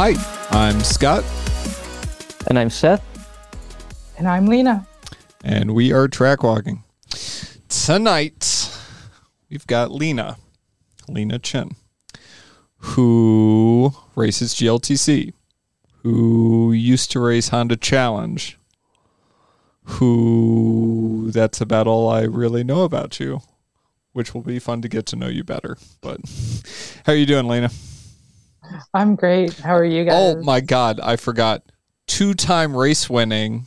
Hi, I'm Scott, And I'm Seth. And I'm Lena. and we are track walking. Tonight, we've got Lena, Lena Chin, who races GLTC, who used to race Honda Challenge, who that's about all I really know about you, which will be fun to get to know you better. But how are you doing, Lena? I'm great. How are you oh guys? Oh my God, I forgot. Two time race winning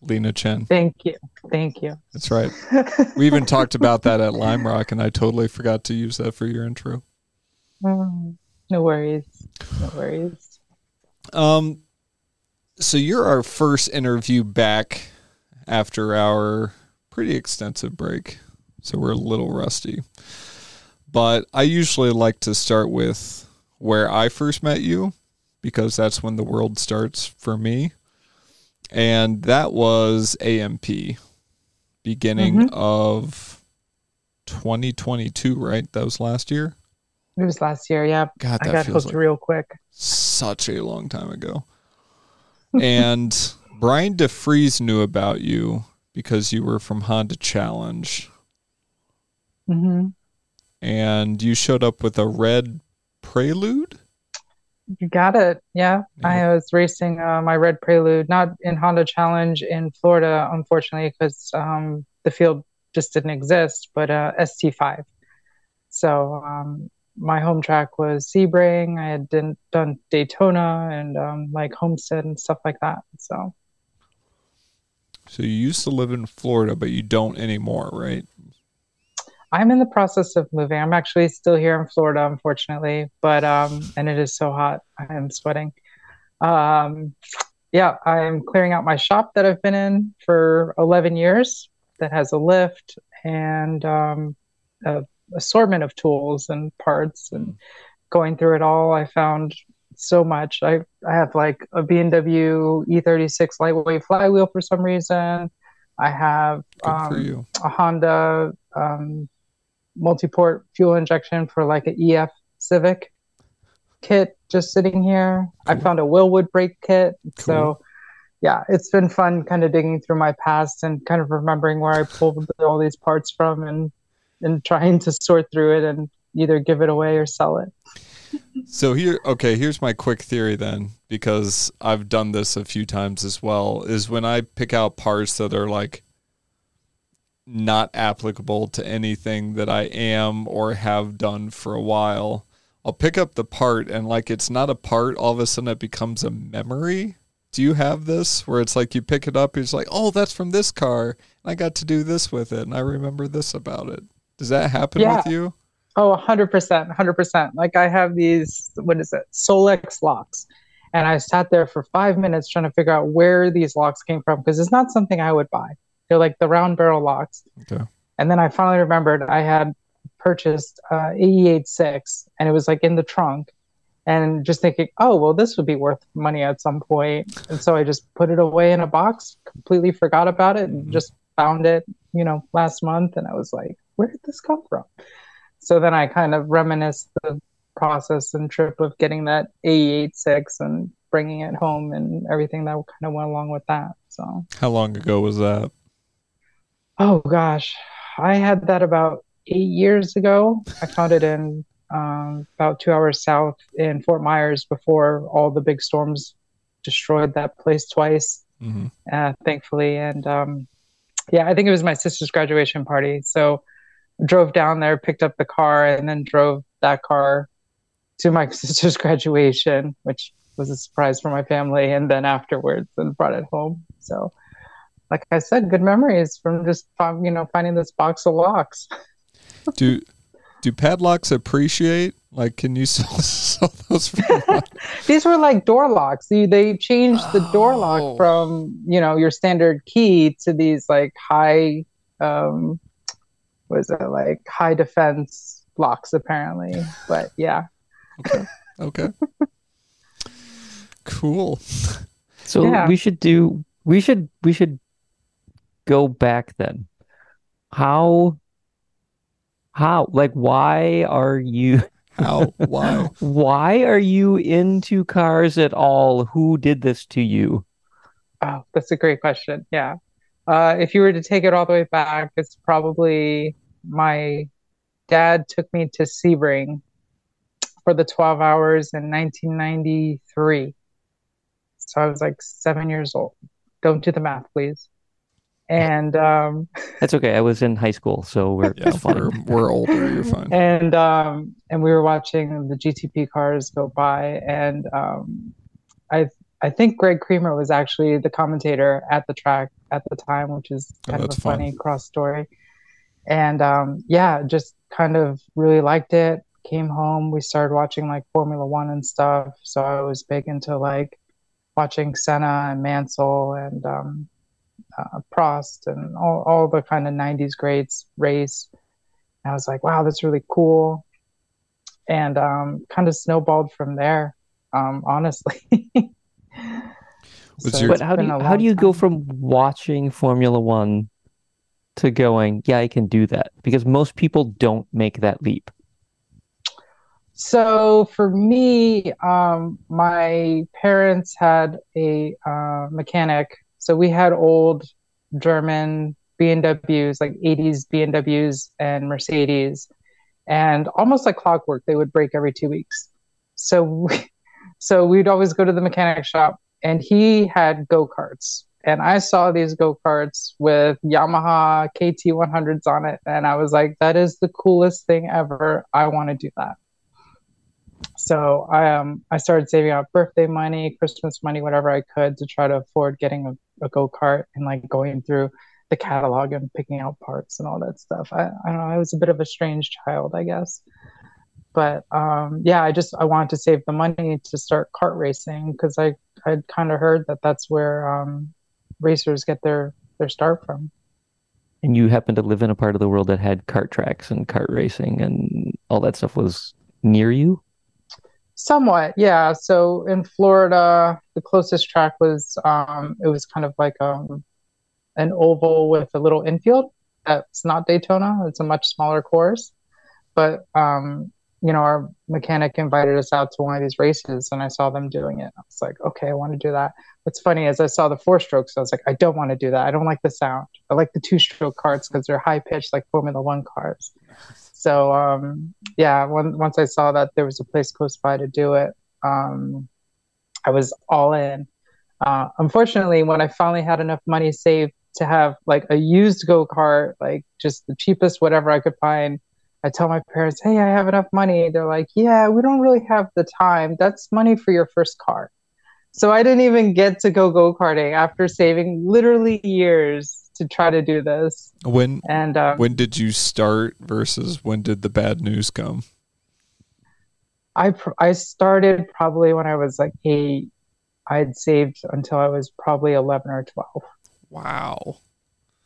Lena Chin. Thank you. Thank you. That's right. We even talked about that at Lime Rock, and I totally forgot to use that for your intro. Mm, no worries. No worries. Um, so you're our first interview back after our pretty extensive break, so we're a little rusty. But I usually like to start with where I first met you, because that's when the world starts for me, and that was AMP, beginning of 2022, right? That was last year. It was last year. Yeah. God, I got hooked like real quick. such a long time ago. and Brian DeFries knew about you because you were from Honda Challenge Mm-hmm. and you showed up with a red Prelude. You got it. Yeah. I was racing uh, my Red Prelude, not in Honda Challenge in Florida, unfortunately, because um, the field just didn't exist, but uh, ST5. So um, my home track was Sebring. I had done, done Daytona and um, like Homestead and stuff like that. So So you used to live in Florida, but you don't anymore, right? I'm in the process of moving. I'm actually still here in Florida, unfortunately, but um, and it is so hot. I am sweating. Um, yeah, I'm clearing out my shop that I've been in for 11 years. That has a lift and um, a assortment of tools and parts, and going through it all, I found so much. I I have like a BMW E36 lightweight flywheel for some reason. I have um, a Honda um, multi-port fuel injection for like an EF Civic kit just sitting here. I found a Wilwood brake kit. Cool. So yeah, it's been fun kind of digging through my past and kind of remembering where I pulled all these parts from and and trying to sort through it and either give it away or sell it. So here, okay, here's my quick theory then, because I've done this a few times as well. Is when I pick out parts that are like not applicable to anything that I am or have done for a while, I'll pick up the part and like it's not a part, all of a sudden it becomes a memory. Do you have this where it's like you pick it up, it's like, oh, that's from this car, and I got to do this with it, and I remember this about it. Does that happen Yeah. with you? Oh, 100%, 100%. Like I have these, what is it, Solex locks. And I sat there for five minutes trying to figure out where these locks came from because it's not something I would buy. They're like the round barrel locks. Okay. And then I finally remembered I had purchased uh, AE86 and it was like in the trunk. And just thinking, oh, well, this would be worth money at some point. And so I just put it away in a box, completely forgot about it, and just found it, you know, last month. And I was like, where did this come from? So then I kind of reminisced the process and trip of getting that AE86 and bringing it home and everything that kind of went along with that. So. How long ago was that? Oh gosh, I had that about eight years ago. I found it in um, about two hours south in Fort Myers before all the big storms destroyed that place twice, hmm uh, thankfully. And um, yeah, I think it was my sister's graduation party. So drove down there, picked up the car, and then drove that car to my sister's graduation, which was a surprise for my family. And then afterwards, and brought it home. So like I said, good memories from just you know finding this box of locks. Do do padlocks appreciate? Like, can you sell, sell those for? These were like door locks. They, they changed the door Oh. lock from you know your standard key to these like high, um, what is it like high defense blocks apparently. But yeah, Okay. Okay. Cool. So Yeah. we should do we should we should go back then. How how like why are you How? Why? why are you into cars at all? Who did this to you? Oh, that's a great question. Yeah. Uh, if you were to take it all the way back, it's probably my dad took me to Sebring for the 12 hours in 1993. So I was like seven years old. Don't do the math, please. And um, That's okay. I was in high school, so we're Yeah, fine. we're, we're older. You're fine. and um, and we were watching the GTP cars go by, and um, I I think Greg Creamer was actually the commentator at the track at the time, which is Oh, kind of a fun. funny cross story. And um, yeah, just kind of really liked it. Came home, we started watching like Formula One and stuff. So I was big into like watching Senna and Mansell and um, uh, Prost and all, all the kind of 90s greats race. And I was like, wow, that's really cool. And um, kind of snowballed from there, um, honestly. Was So your- But how do you how do you go from watching Formula One to going, yeah, I can do that? Because most people don't make that leap. So for me, um, my parents had a uh, mechanic. So we had old German BMWs, like 80s BMWs and Mercedes, and almost like clockwork, they would break every two weeks. So we, so we'd always go to the mechanic shop, and he had go karts. And I saw these go karts with Yamaha KT 100s on it, and I was like, that is the coolest thing ever. I want to do that. So I um I started saving up birthday money, Christmas money, whatever I could to try to afford getting a, a go kart and like going through the catalog and picking out parts and all that stuff. I, I don't know, I was a bit of a strange child, I guess. But um, yeah, I just I wanted to save the money to start kart racing because I I'd kind of heard that that's where um, racers get their their start from. And you happen to live in a part of the world that had kart tracks and kart racing and all that stuff was near you? Somewhat, yeah. So in Florida, the closest track was um, it was kind of like um, an oval with a little infield. That's not Daytona. It's a much smaller course, but um, you know, our mechanic invited us out to one of these races, and I saw them doing it. I was like, okay, I want to do that. What's funny is I saw the four strokes. I was like, I don't want to do that. I don't like the sound. I like the two stroke carts because they're high pitched like Formula One cars. So um, yeah, when, once I saw that there was a place close by to do it, um, I was all in. Uh, unfortunately, when I finally had enough money saved to have like a used go kart, like just the cheapest whatever I could find, I tell my parents, "Hey, I have enough money." They're like, "Yeah, we don't really have the time. That's money for your first car." So I didn't even get to go go karting after saving literally years to try to do this. When And um, when did you start versus when did the bad news come? I pr- I started probably when I was like eight. I had saved until I was probably eleven or twelve. Wow.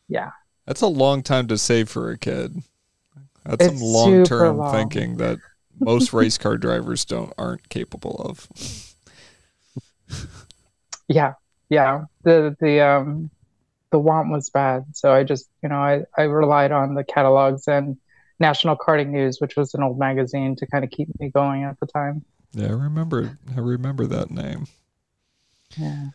Yeah. That's a long time to save for a kid. That's It's some long term thinking that most race car drivers don't aren't capable of. Yeah, yeah. The the um the want was bad, so I just you know I I relied on the catalogs and National Karting News, which was an old magazine, to kind of keep me going at the time. Yeah, I remember I remember that name. Yeah.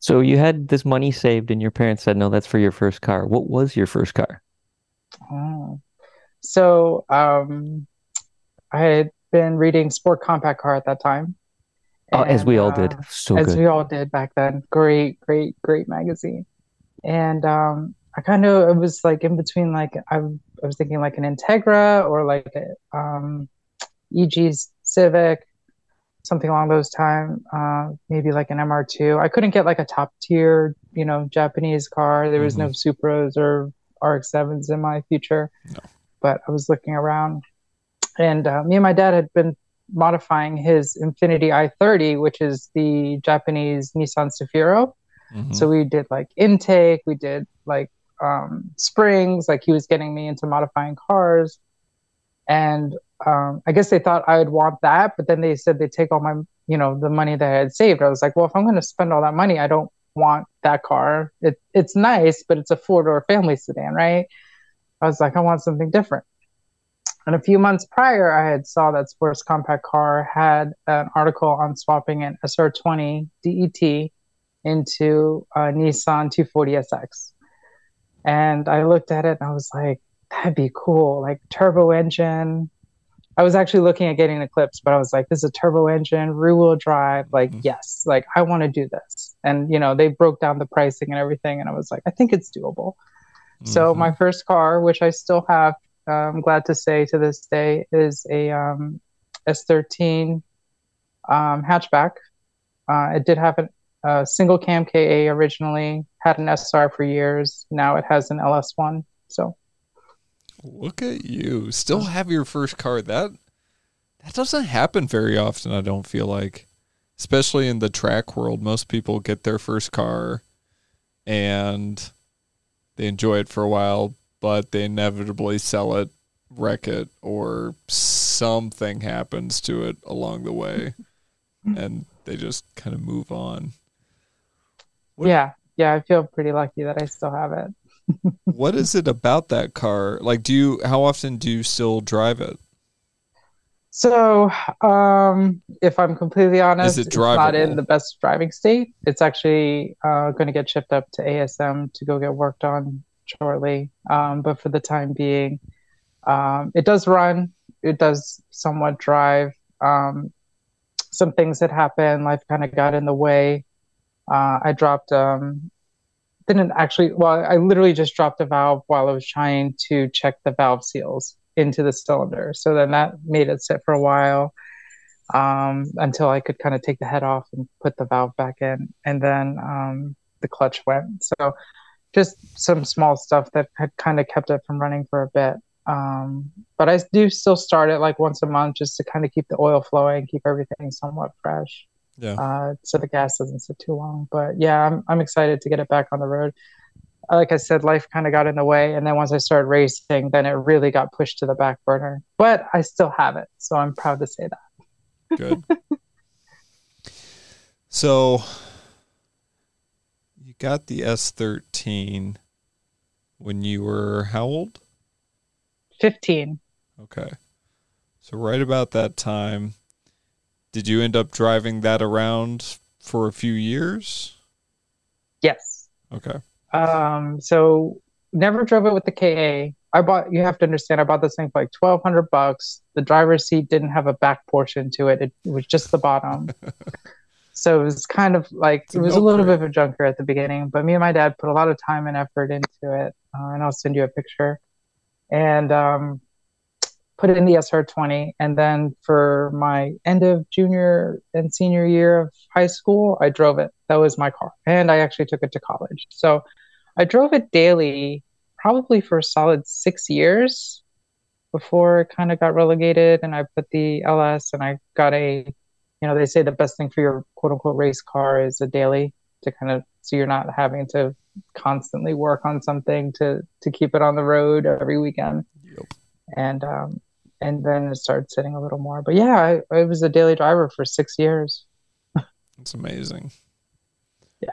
So you had this money saved and your parents said, no, that's for your first car. What was your first car? Oh. So um, I had been reading Sport Compact Car at that time. Oh, as we all uh, did. So as good. we all did back then. Great, great, great magazine. And um, I kind of it was like in between, like I, I was thinking like an Integra or like a um, EG Civic, something along those time. Uh, maybe like an MR2. I couldn't get like a top tier, you know, Japanese car. There was no Supras or RX-7s in my future. No. But I was looking around, and uh, me and my dad had been modifying his Infiniti i30, which is the Japanese Nissan Cefiro. Mhm. So we did like intake, we did like um, springs, like he was getting me into modifying cars. And um, I guess they thought I would want that, but then they said they'd take all my, you you know, the money that I had saved. I was like, well, if I'm going to spend all that money, I don't want that car. It, it's nice, but it's a four door family sedan, right? I was like, I want something different. And a few months prior, I had saw that Sports Compact Car had an article on swapping an SR20 DET into a Nissan 240SX. And I looked at it and I was like, that'd be cool. Like turbo engine. I was actually looking at getting an Eclipse, but I was like, this is a turbo engine, rear wheel drive. Like, mm-hmm. yes, like I want to do this. And, you know, they broke down the pricing and everything. And I was like, I think it's doable. Mm-hmm. So my first car, which I still have, uh, I'm glad to say to this day, is a um, S13 um, hatchback. Uh, it did have an, a single cam KA originally, had an SR for years. Now it has an LS1. So look at you, still have your first car. That that doesn't happen very often. I don't feel like, especially in the track world. Most people get their first car, and they enjoy it for a while, but they inevitably sell it, wreck it, or something happens to it along the way, and they just kind of move on. What, yeah, yeah, I feel pretty lucky that I still have it. what is it about that car? Like, do you? How often do you still drive it? So, um, if I'm completely honest, it it's not in the best driving state. It's actually uh, going to get shipped up to ASM to go get worked on shortly. Um, but for the time being, um, it does run. It does somewhat drive. Um, some things that happened, life kind of got in the way. Uh, I dropped, um, didn't actually, well, I literally just dropped a valve while I was trying to check the valve seals into the cylinder. So then that made it sit for a while um, until I could kind of take the head off and put the valve back in. And then um, the clutch went. So just some small stuff that had kind of kept it from running for a bit. Um, but I do still start it like once a month just to kind of keep the oil flowing, keep everything somewhat fresh. Yeah. Uh, so the gas doesn't sit too long. But yeah, I'm I'm excited to get it back on the road. Like I said, life kind of got in the way, and then once I started racing, then it really got pushed to the back burner. But I still have it, so I'm proud to say that. Good. so you got the S13 when you were how old? 15. Okay. So right about that time, did you end up driving that around for a few years? Yes. Okay. Um, so never drove it with the KA. I bought. You have to understand. I bought this thing for like twelve hundred bucks. The driver's seat didn't have a back portion to it. It, it was just the bottom. so it was kind of like it was a little bit of a junker at the beginning. But me and my dad put a lot of time and effort into it, uh, and I'll send you a picture. And um, put it in the SR20. And then for my end of junior and senior year of high school, I drove it. That was my car. And I actually took it to college. So I drove it daily probably for a solid six years before it kind of got relegated. And I put the LS and I got a, you know, they say the best thing for your quote unquote race car is a daily to kind of, so you're not having to constantly work on something to to keep it on the road every weekend. Yep. And um, and then it started sitting a little more. But yeah, I, I was a daily driver for six years. That's amazing. Yeah.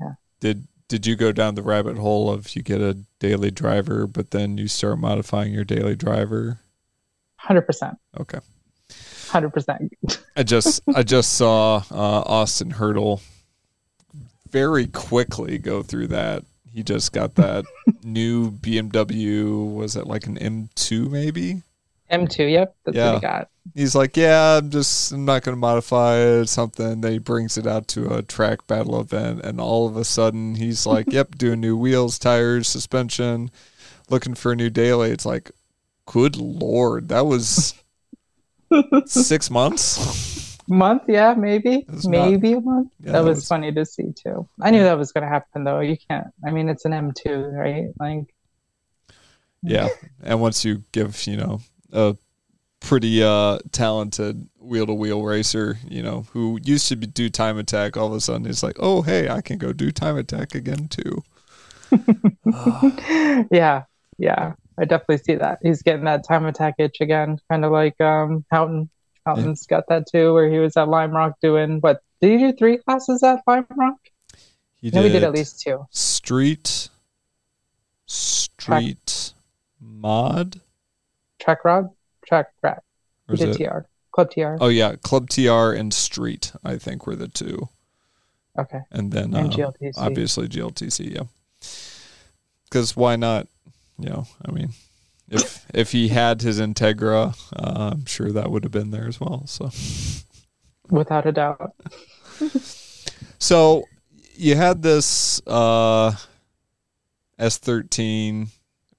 Yeah. Did did you go down the rabbit hole of you get a daily driver, but then you start modifying your daily driver? Hundred percent. Okay. Hundred percent. I just I just saw uh, Austin Hurdle very quickly go through that he just got that new BMW. Was it like an M2 maybe? M2, yep, that's yeah. what he got. He's like, yeah, I'm just I'm not going to modify it, something. Then he brings it out to a track battle event, and all of a sudden he's like, yep, doing new wheels, tires, suspension, looking for a new daily. It's like, good lord, that was six months. month, yeah, maybe, maybe not, a month. Yeah, that, was, was, funny to see too. I knew that was going to happen though. You can't. I mean, it's an M2, right? Like, yeah, and once you give, you know, a pretty uh, talented wheel to wheel racer, you know, who used to be, do time attack. All of a sudden, he's like, oh, hey, I can go do time attack again too. Yeah, yeah, I definitely see that. He's getting that time attack itch again, kind of like um, Houghton. Fountains got that too, where he was at Lime Rock doing what? Did he do three classes at Lime Rock? He No, we did at least two. street, street mod. Track Rod, Track Rat. Or did? TR, Club TR. Oh yeah, Club TR and Street. I think were the two, Okay, and then and uh, GLTC. obviously GLTC. Yeah, because why not? You know, I mean, if if he had his Integra, uh, I'm sure that would have been there as well. So. Without a doubt. So you had this uh, S13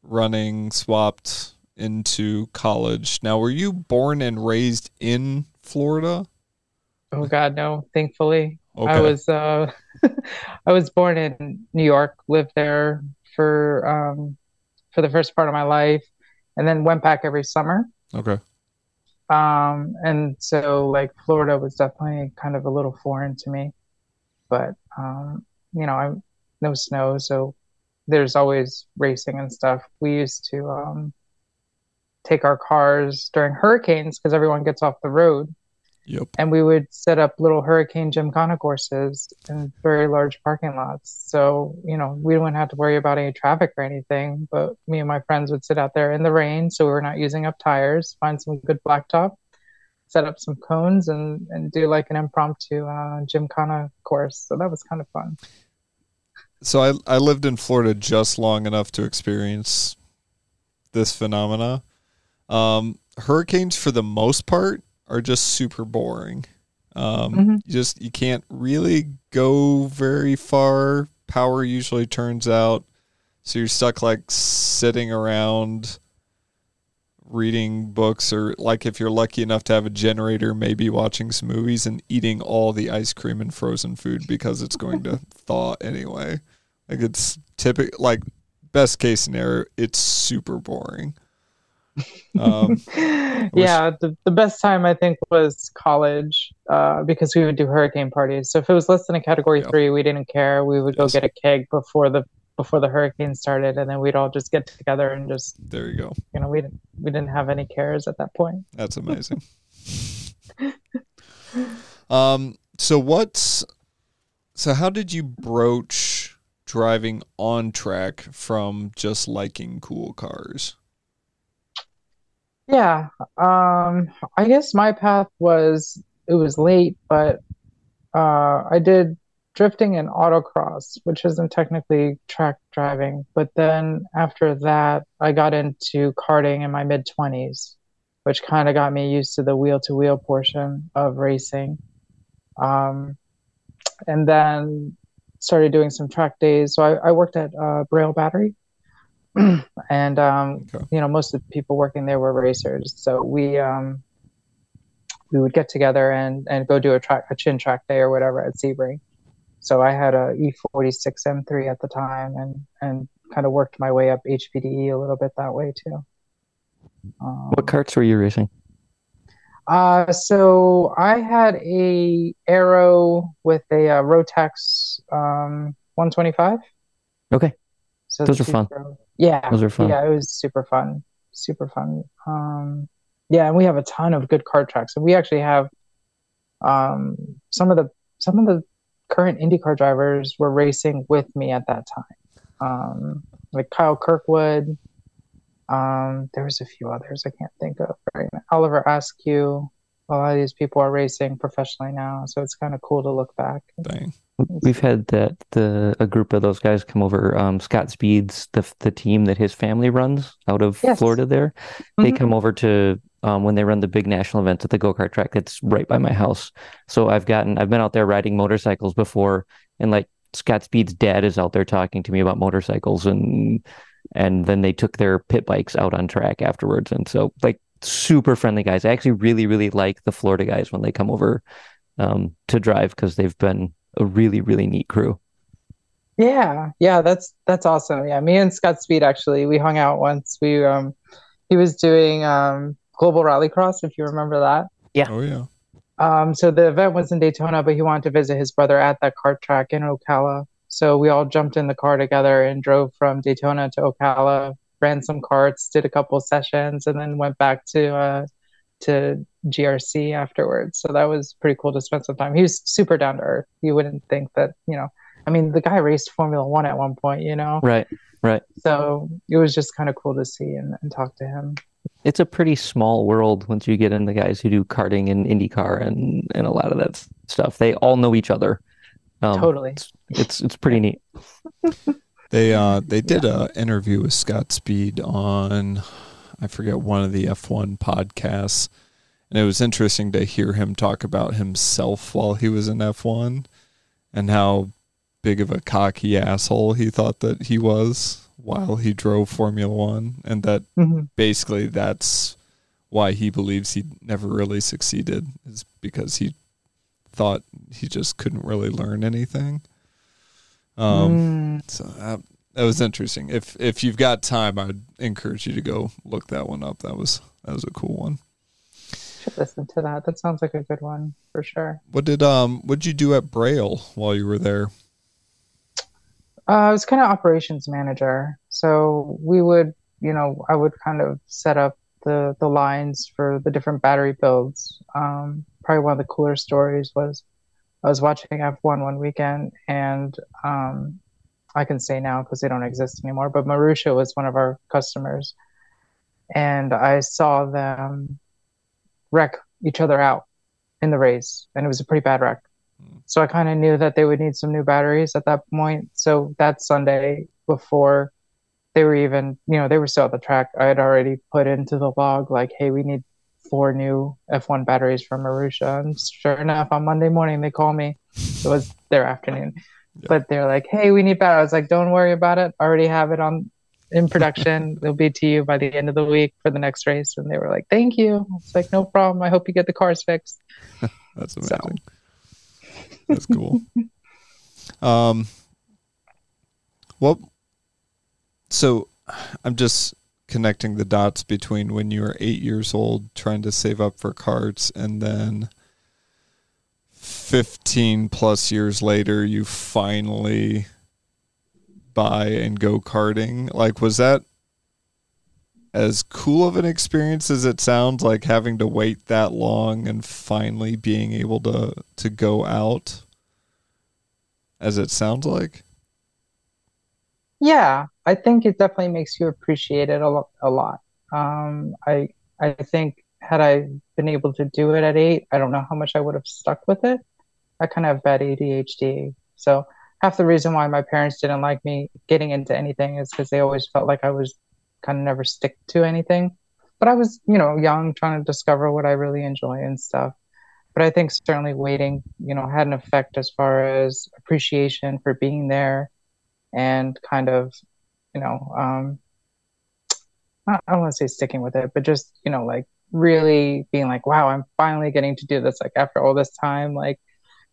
running swapped into college. Now, were you born and raised in Florida? Oh God, no. Thankfully, Okay. I was uh, I was born in New York, lived there for um, for the first part of my life, and then went back every summer. okay. Um, and so like Florida was definitely kind of a little foreign to me, but um, you know, I'm no snow, so there's always racing and stuff. We used to um, take our cars during hurricanes because everyone gets off the road, Yep. and we would set up little hurricane gymkhana courses in very large parking lots. So, you know, we wouldn't have to worry about any traffic or anything, but me and my friends would sit out there in the rain, so we were not using up tires, find some good blacktop, set up some cones and and do like an impromptu uh, gymkhana course. So that was kind of fun. So I I lived in Florida just long enough to experience this phenomena. Um, hurricanes, for the most part, are just super boring. Um, Mhm. You just you can't really go very far. Power usually turns out, so you're stuck like sitting around reading books or like if you're lucky enough to have a generator maybe watching some movies and eating all the ice cream and frozen food because it's going to thaw anyway like it's typical like best case scenario it's super boring um, yeah, the, the best time I think was college uh, because we would do hurricane parties. So if it was less than a category Yeah. three, we didn't care. We would go get a keg before the before the hurricane started, and then we'd all just get together and just there you go you know we didn't we didn't have any cares at that point. That's amazing. um, so what's so how did you broach driving on track from just liking cool cars? Yeah, um, I guess my path was it was late, but uh, I did drifting and autocross, which isn't technically track driving. But then after that, I got into karting in my mid 20s, which kind of got me used to the wheel to wheel portion of racing. Um, and then started doing some track days. So I, I worked at uh, Braille Battery. and um, Okay. you know most of the people working there were racers so we um, we would get together and and go do a track a chin track day or whatever at Sebring so I had a E46 M3 at the time and and kind of worked my way up HPDE a little bit that way too um, What carts were you racing? uh, so I had a arrow with a uh, Rotax um, 125 Okay. So Those the are fun. Super- yeah Those are fun. Yeah, it was super fun. Super fun. Um, yeah, and we have a ton of good kart tracks. And we actually have um, some of the some of the current IndyCar drivers were racing with me at that time. Um, like Kyle Kirkwood. Um, there was a few others I can't think of right now. Oliver Askew. A lot of these people are racing professionally now, so it's kind of cool to look back. Dang. We've had that the a group of those guys come over. Um, Scott Speed's, the the team that his family runs out of Yes. Florida. There, they Mhm. come over to um when they run the big national events at the go kart track that's right by my house. So I've gotten I've been out there riding motorcycles before, and like Scott Speed's dad is out there talking to me about motorcycles, and and then they took their pit bikes out on track afterwards, and so like super friendly guys. I actually really really like the Florida guys when they come over um to drive because they've been a really really neat crew. Yeah, yeah, that's that's awesome. Yeah, me and Scott Speed actually we hung out once. We um he was doing um Global Rallycross, if you remember that. Yeah. Oh yeah. Um so the event was in Daytona, but he wanted to visit his brother at that kart track in Ocala. So we all jumped in the car together and drove from Daytona to Ocala, ran some karts, did a couple sessions, and then went back to uh to GRC afterwards. So that was pretty cool to spend some time. He was super down to earth. You wouldn't think that, you know, I mean, the guy raced Formula One at one point, you know? Right, right. So it was just kind of cool to see and, and talk to him. It's a pretty small world once you get in the guys who do karting and IndyCar and, and a lot of that stuff. They all know each other. Um, totally. It's, it's, it's pretty neat. they uh they did yeah. a interview with Scott Speed on I forget one of the F1 podcasts and it was interesting to hear him talk about himself while he was in F1 and how big of a cocky asshole he thought that he was while he drove Formula One, and that mm-hmm. basically that's why he believes he never really succeeded is because he thought he just couldn't really learn anything. Um, mm. so that, that was interesting. If if you've got time, I'd encourage you to go look that one up. That was that was a cool one should listen to that. That sounds like a good one for sure. What did um what did you do at Braille while you were there? Uh, I was kind of operations manager. So we would, you know, I would kind of set up the the lines for the different battery builds. Um, probably one of the cooler stories was I was watching F1 one weekend, and um, I can say now because they don't exist anymore. But Marussia was one of our customers, and I saw them wreck each other out in the race, and it was a pretty bad wreck. Hmm. So I kind of knew that they would need some new batteries at that point. So that Sunday before they were even, you know, they were still at the track, I had already put into the log like, "Hey, we need four new F1 batteries from Marussia." And sure enough, on Monday morning they call me. It was their afternoon. Yeah. But they're like, "Hey, we need batteries." I was like, "Don't worry about it. I already have it on in production. They'll be to you by the end of the week for the next race. And they were like, thank you. It's like, no problem. I hope you get the cars fixed. That's amazing. So. That's cool. um, well, so I'm just connecting the dots between when you were eight years old trying to save up for carts and then 15 plus years later you finally buy and go karting. Like, was that as cool of an experience as it sounds like having to wait that long and finally being able to to go out as it sounds like yeah i think it definitely makes you appreciate it a, lo- a lot um, i i think had i been able to do it at eight i don't know how much i would have stuck with it i kind of have bad adhd so half the reason why my parents didn't like me getting into anything is because they always felt like I was kind of never stick to anything. But I was, you know, young, trying to discover what I really enjoy and stuff. But I think certainly waiting, you know, had an effect as far as appreciation for being there and kind of, you know, um, I don't want to say sticking with it, but just, you know, like really being like, wow, I'm finally getting to do this. Like after all this time, like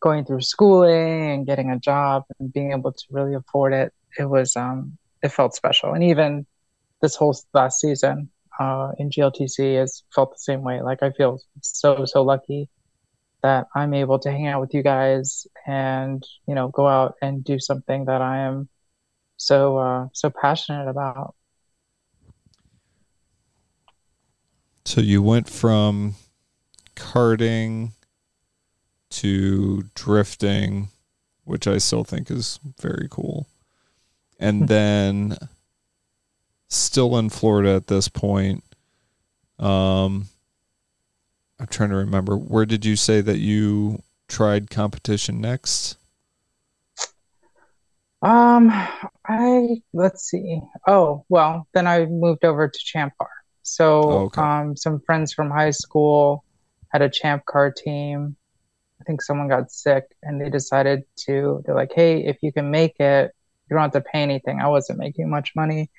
going through schooling and getting a job and being able to really afford it, it was um, it felt special. And even this whole last season uh, in GLTC has felt the same way. Like I feel so so lucky that I'm able to hang out with you guys and you know go out and do something that I am so uh, so passionate about. So you went from karting to drifting, which I still think is very cool. And hmm. then still in Florida at this point. Um I'm trying to remember where did you say that you tried competition next? Um I let's see. Oh, well, then I moved over to Champ Car. So oh, okay. um some friends from high school had a Champ Car team I think someone got sick and they decided to, they're like, hey, if you can make it, you don't have to pay anything. I wasn't making much money.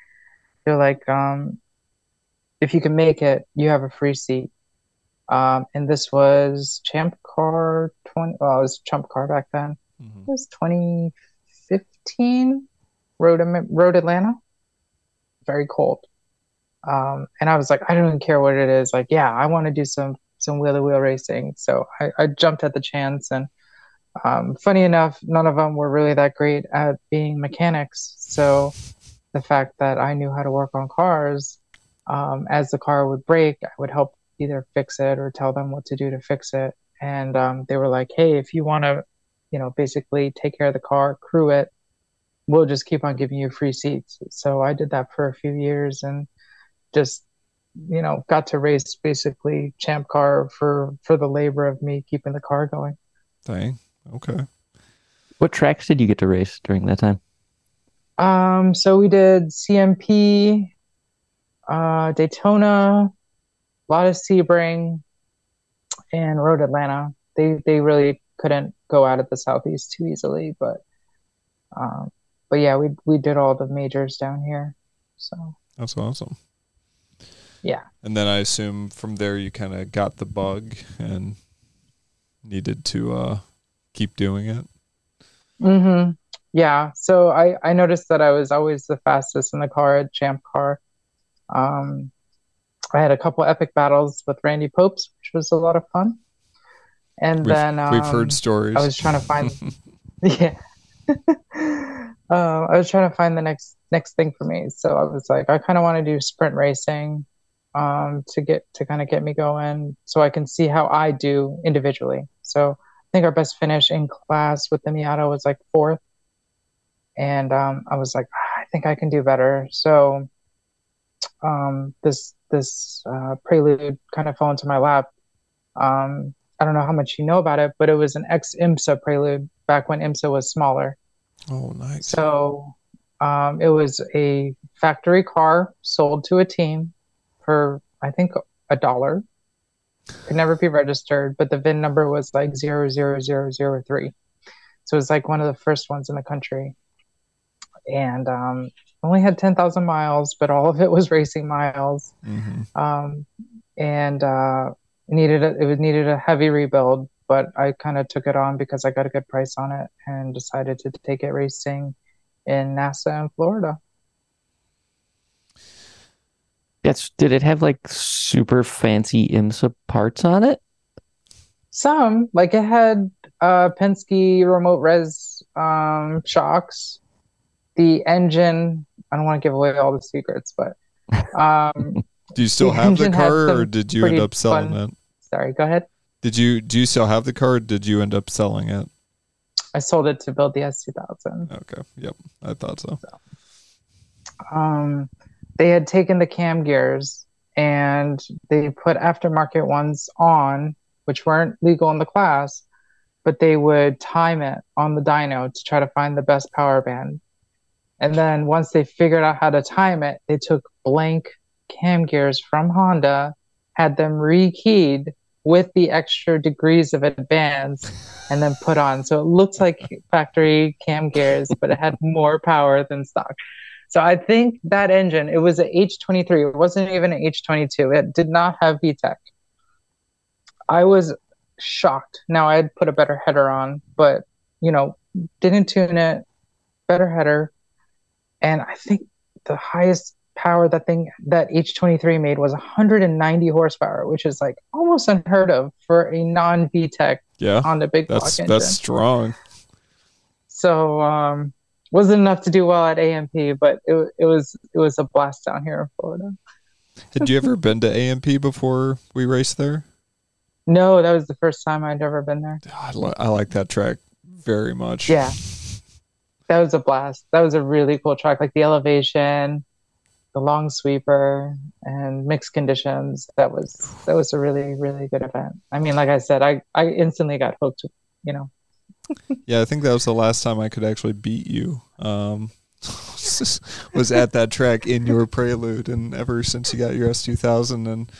They're like, um, if you can make it, you have a free seat. Um, and this was Champ Car 20, well, it was Champ Car back then. Mm-hmm. It was 2015, Road, Road Atlanta. Very cold. Um, and I was like, I don't even care what it is. Like, yeah, I want to do some some wheel to wheel racing. So I, I, jumped at the chance. And um, funny enough, none of them were really that great at being mechanics. So the fact that I knew how to work on cars, um, as the car would break, I would help either fix it or tell them what to do to fix it. And um, they were like, "Hey, if you want to, you know, basically take care of the car, crew it, we'll just keep on giving you free seats." So I did that for a few years and just, you know, got to race basically champ car for for the labor of me keeping the car going. Dang. Okay. What tracks did you get to race during that time? Um, so we did CMP, uh, Daytona, a lot of Sebring, and Road Atlanta. They they really couldn't go out of the southeast too easily, but um, but yeah, we we did all the majors down here. So That's awesome. Yeah, And then I assume from there you kind of got the bug and needed to uh, keep doing it. Mm-hmm. yeah. So I I noticed that I was always the fastest in the car at Champ Car. Um, I had a couple epic battles with Randy Popes, which was a lot of fun. And We've, then um, we've heard stories. I was trying to find yeah. um, I was trying to find the next next thing for me. So I was like, I kind of want to do sprint racing um, to get to kind of get me going, so I can see how I do individually. So I think our best finish in class with the Miata was like fourth, and um, I was like, "Ah, I think I can do better. So um, this this uh, prelude kind of fell into my lap. Um, I don't know how much you know about it, but it was an ex IMSA prelude back when IMSA was smaller. oh, nice. So um, it was a factory car sold to a team for I think a dollar. Could never be registered, but the VIN number was like zero zero zero zero three. So it was like one of the first ones in the country, and um, only had ten thousand miles, but all of it was racing miles hmm um, and uh, it needed a, it was needed a heavy rebuild. But I kind of took it on because I got a good price on it and decided to take it racing in NASA in Florida. That's did it have like super fancy IMSA parts on it? Some like it had uh, Penske remote res um, shocks. The engine, I don't want to give away all the secrets, but um, Do you still The have the car, or did you end up selling fun- it? sorry, go ahead. Did you do you still have the car? Or did you end up selling it? I sold it to build the S2000. Okay. Yep. I thought so. um, they had taken the cam gears and they put aftermarket ones on, which weren't legal in the class, but they would time it on the dyno to try to find the best power band. And then once they figured out how to time it, they took blank cam gears from Honda, had them rekeyed with the extra degrees of advance, and then put on. So it looks like factory cam gears, but it had more power than stock. So I think that engine, it was an H23. It wasn't even an H22. It did not have VTEC. I was shocked. Now I had put a better header on, but you know, didn't tune it, better header, and I think the highest power that thing that H23 made was 190 horsepower, which is like almost unheard of for a non VTEC Yeah. Honda big block That's engine. that's strong. So um, wasn't enough to do well at AMP, but it it was it was a blast down here in Florida. Had you ever been to AMP before we raced there? No, that was the first time I'd ever been there. I, li- I like that track very much. Yeah, that was a blast. That was a really cool track. Like the elevation, the long sweeper, and mixed conditions. That was that was a really really good event. I mean, like I said, I I instantly got hooked. You know, Yeah, I think that was the last time I could actually beat you. Um, was at that track in your prelude, and ever since you got your S two thousand and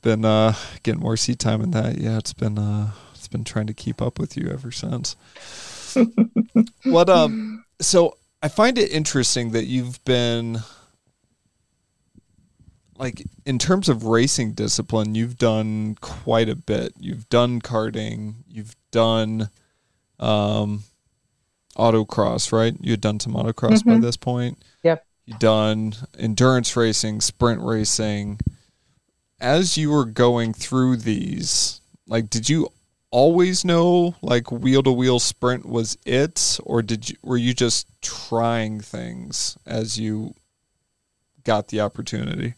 been uh, getting more seat time in that, yeah, it's been uh, it's been trying to keep up with you ever since. what um, so I find it interesting that you've been like in terms of racing discipline, you've done quite a bit. You've done karting, you've done um, autocross, right? You had done some autocross by Mhm. this point. Yep. You've done endurance racing, sprint racing. As you were going through these, like, did you always know like wheel to wheel sprint was it, or did you were you just trying things as you got the opportunity?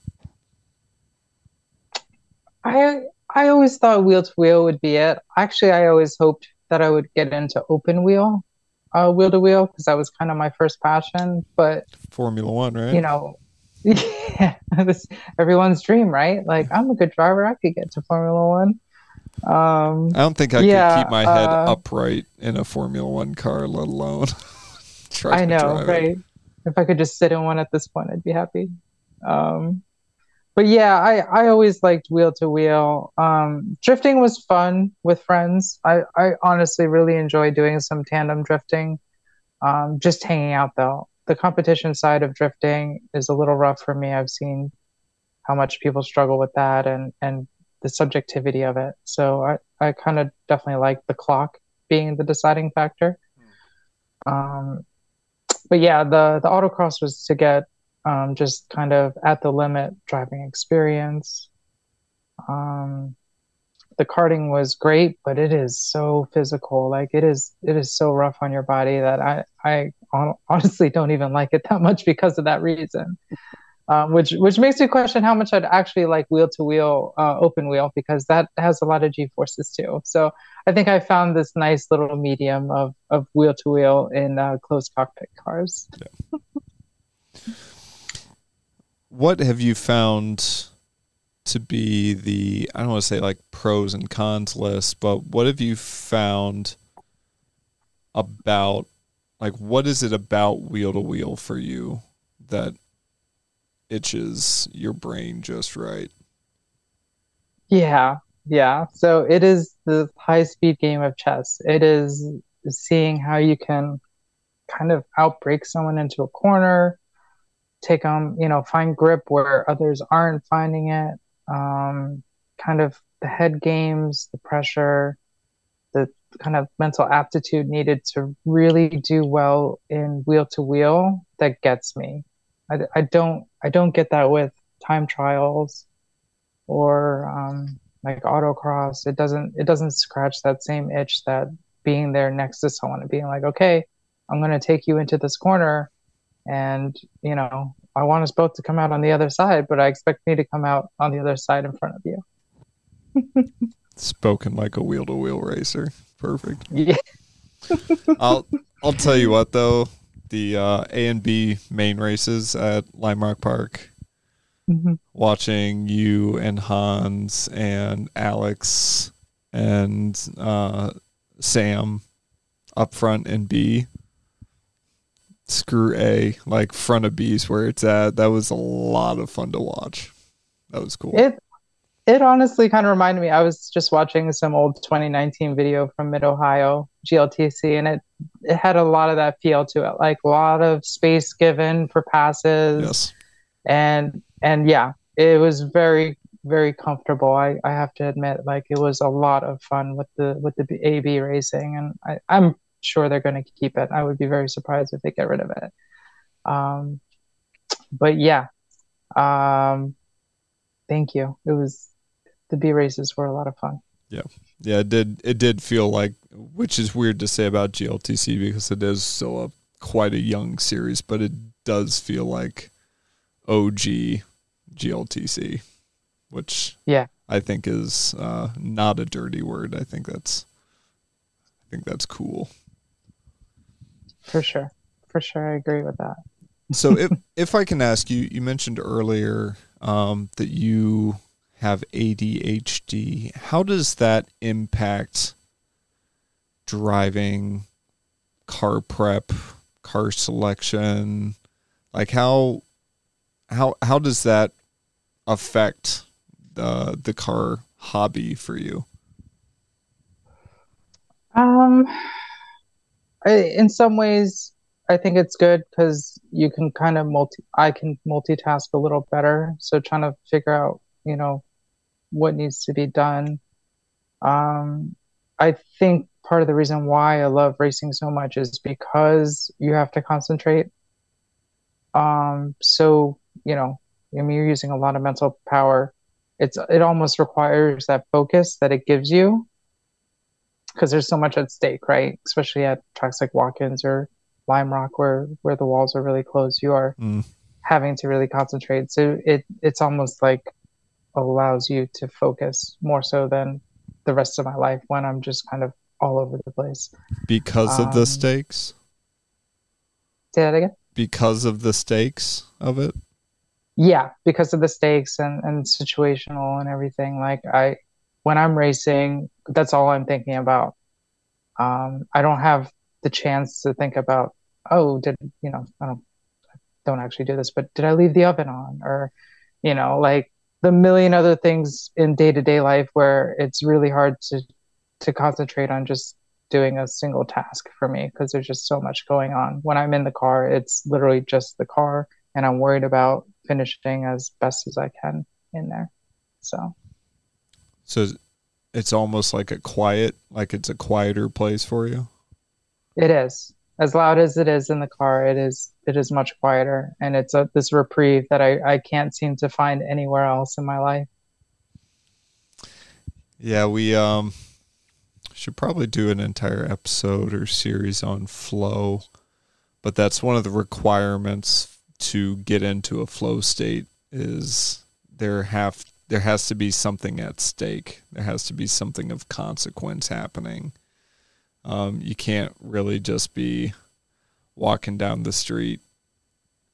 I I always thought wheel to wheel would be it. Actually, I always hoped that I would get into open wheel, uh, wheel to wheel, because that was kind of my first passion. But Formula One, right? you know, yeah, this everyone's dream, right? Like I'm a good driver. I could get to Formula One. Um, I don't think I yeah, could keep my head uh, upright in a Formula One car, let alone try I to know, drive it. right? If I could just sit in one at this point, I'd be happy. Um, but yeah, I, I always liked wheel to wheel. Um, drifting was fun with friends. I, I honestly really enjoy doing some tandem drifting. Um, just hanging out though. The competition side of drifting is a little rough for me. I've seen how much people struggle with that and, and the subjectivity of it. So I, I kind of definitely like the clock being the deciding factor. Um, but yeah, the the autocross was to get um, just kind of at the limit driving experience. Um, the karting was great, but it is so physical. Like it is, it is so rough on your body that I, I honestly don't even like it that much because of that reason. Um, which which makes me question how much I'd actually like wheel to wheel, uh, open wheel, because that has a lot of G forces too. So I think I found this nice little medium of of wheel to wheel in uh, closed cockpit cars. What have you found to be the I don't want to say like pros and cons list, but what have you found about like what is it about wheel to wheel for you that itches your brain just right? Yeah, yeah. So it is the high speed game of chess. It is seeing how you can kind of outbrake someone into a corner, take them, you know, find grip where others aren't finding it. Um, kind of the head games, the pressure, the kind of mental aptitude needed to really do well in wheel to wheel that gets me. I, I don't I don't get that with time trials or um, like autocross. It doesn't it doesn't scratch that same itch that being there next to someone and being like, okay, I'm going to take you into this corner, and you know I want us both to come out on the other side, but I expect me to come out on the other side in front of you. Spoken like a wheel to wheel racer. Perfect. Yeah. I'll I'll tell you what though, the uh, A and B main races at Lime Rock Park, Mhm. watching you and Hans and Alex and uh, Sam up front in B. Screw A, like front of B's where it's at. That was a lot of fun to watch. That was cool. It it honestly kind of reminded me. I was just watching some old 2019 video from Mid Ohio GLTC, and it it had a lot of that feel to it, like a lot of space given for passes, yes. and and yeah, it was very very comfortable. I, I have to admit, like it was a lot of fun with the with the AB racing, and I, I'm sure they're going to keep it. I would be very surprised if they get rid of it. Um, but yeah, um, thank you. It was the B races were a lot of fun. Yeah, yeah, it did. It did feel like, which is weird to say about GLTC because it is still a quite a young series, but it does feel like OG GLTC, which Yeah. I think is uh, not a dirty word. I think that's, I think that's cool. For sure. For sure. I agree with that. So if if I can ask you, you mentioned earlier um, that you have ADHD. How does that impact driving, car prep, car selection? Like how how how does that affect the the car hobby for you? Um, I, in some ways, I think it's good because you can kind of multi, I can multitask a little better. So trying to figure out, you know, what needs to be done. Um, I think part of the reason why I love racing so much is because you have to concentrate. Um, so, you know, I mean, you're using a lot of mental power. It's, it almost requires that focus that it gives you because there's so much at stake, right? Especially at tracks like Watkins or Lime Rock, where where the walls are really close. You are Mm. having to really concentrate. So it it's almost like allows you to focus more so than the rest of my life when I'm just kind of all over the place. Because of the stakes? Say that again? Because of the stakes of it? Yeah, because of the stakes and, and situational and everything. Like I when I'm racing, that's all I'm thinking about. Um, I don't have the chance to think about, oh, did you know, I don't I don't actually do this, but did I leave the oven on? Or, you know, like the million other things in day to day life where it's really hard to to concentrate on just doing a single task for me because there's just so much going on. When I'm in the car, it's literally just the car, and I'm worried about finishing as best as I can in there. So, so it's almost like a quiet, like it's a quieter place for you. It is as loud as it is in the car. It is it is much quieter, and it's a, this reprieve that I I can't seem to find anywhere else in my life. Yeah, we um should probably do an entire episode or series on flow, but that's one of the requirements to get into a flow state is there have there has to be something at stake. There has to be something of consequence happening. Um, you can't really just be walking down the street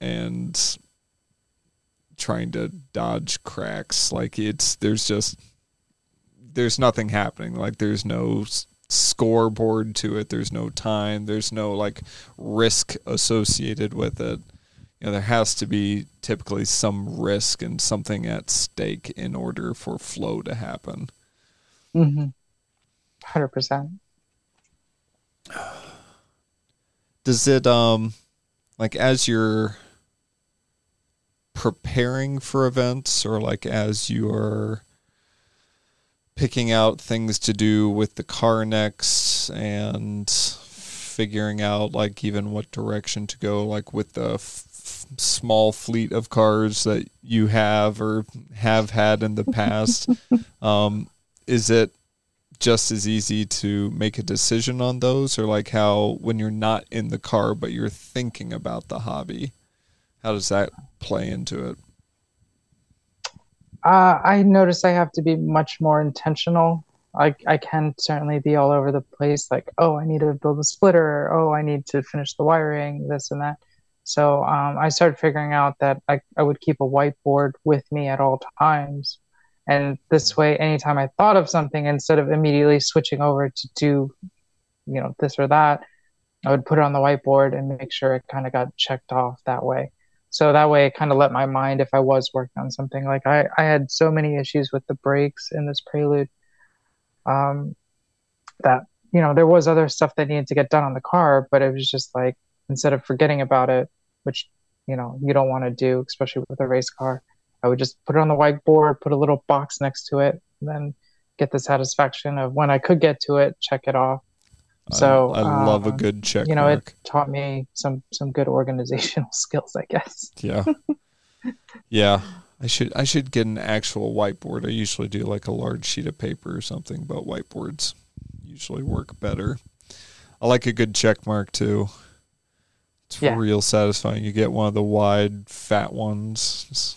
and trying to dodge cracks. Like it's there's just there's nothing happening. Like there's no scoreboard to it. There's no time. There's no like risk associated with it. You know, there has to be typically some risk and something at stake in order for flow to happen. Mm-hmm. Hundred percent. Does it um like as you're preparing for events or like as you're picking out things to do with the car next and figuring out like even what direction to go like with the f- small fleet of cars that you have or have had in the past um, is it just as easy to make a decision on those or like how when you're not in the car but you're thinking about the hobby how does that play into it uh, I notice I have to be much more intentional. I, I can certainly be all over the place, like, oh, I need to build a splitter, oh, I need to finish the wiring, this and that. So um, I started figuring out that I, I would keep a whiteboard with me at all times. And this way, anytime I thought of something, instead of immediately switching over to do, you know, this or that, I would put it on the whiteboard and make sure it kind of got checked off that way so that way it kind of let my mind if i was working on something like i i had so many issues with the brakes in this prelude um that you know there was other stuff that needed to get done on the car but it was just like instead of forgetting about it which you know you don't want to do especially with a race car i would just put it on the whiteboard put a little box next to it and then get the satisfaction of when i could get to it check it off so I, I love a um, good check. You know, mark. it taught me some some good organizational skills, I guess. Yeah. yeah. I should I should get an actual whiteboard. I usually do like a large sheet of paper or something, but whiteboards usually work better. I like a good check mark too. It's yeah. real satisfying. You get one of the wide, fat ones. It's,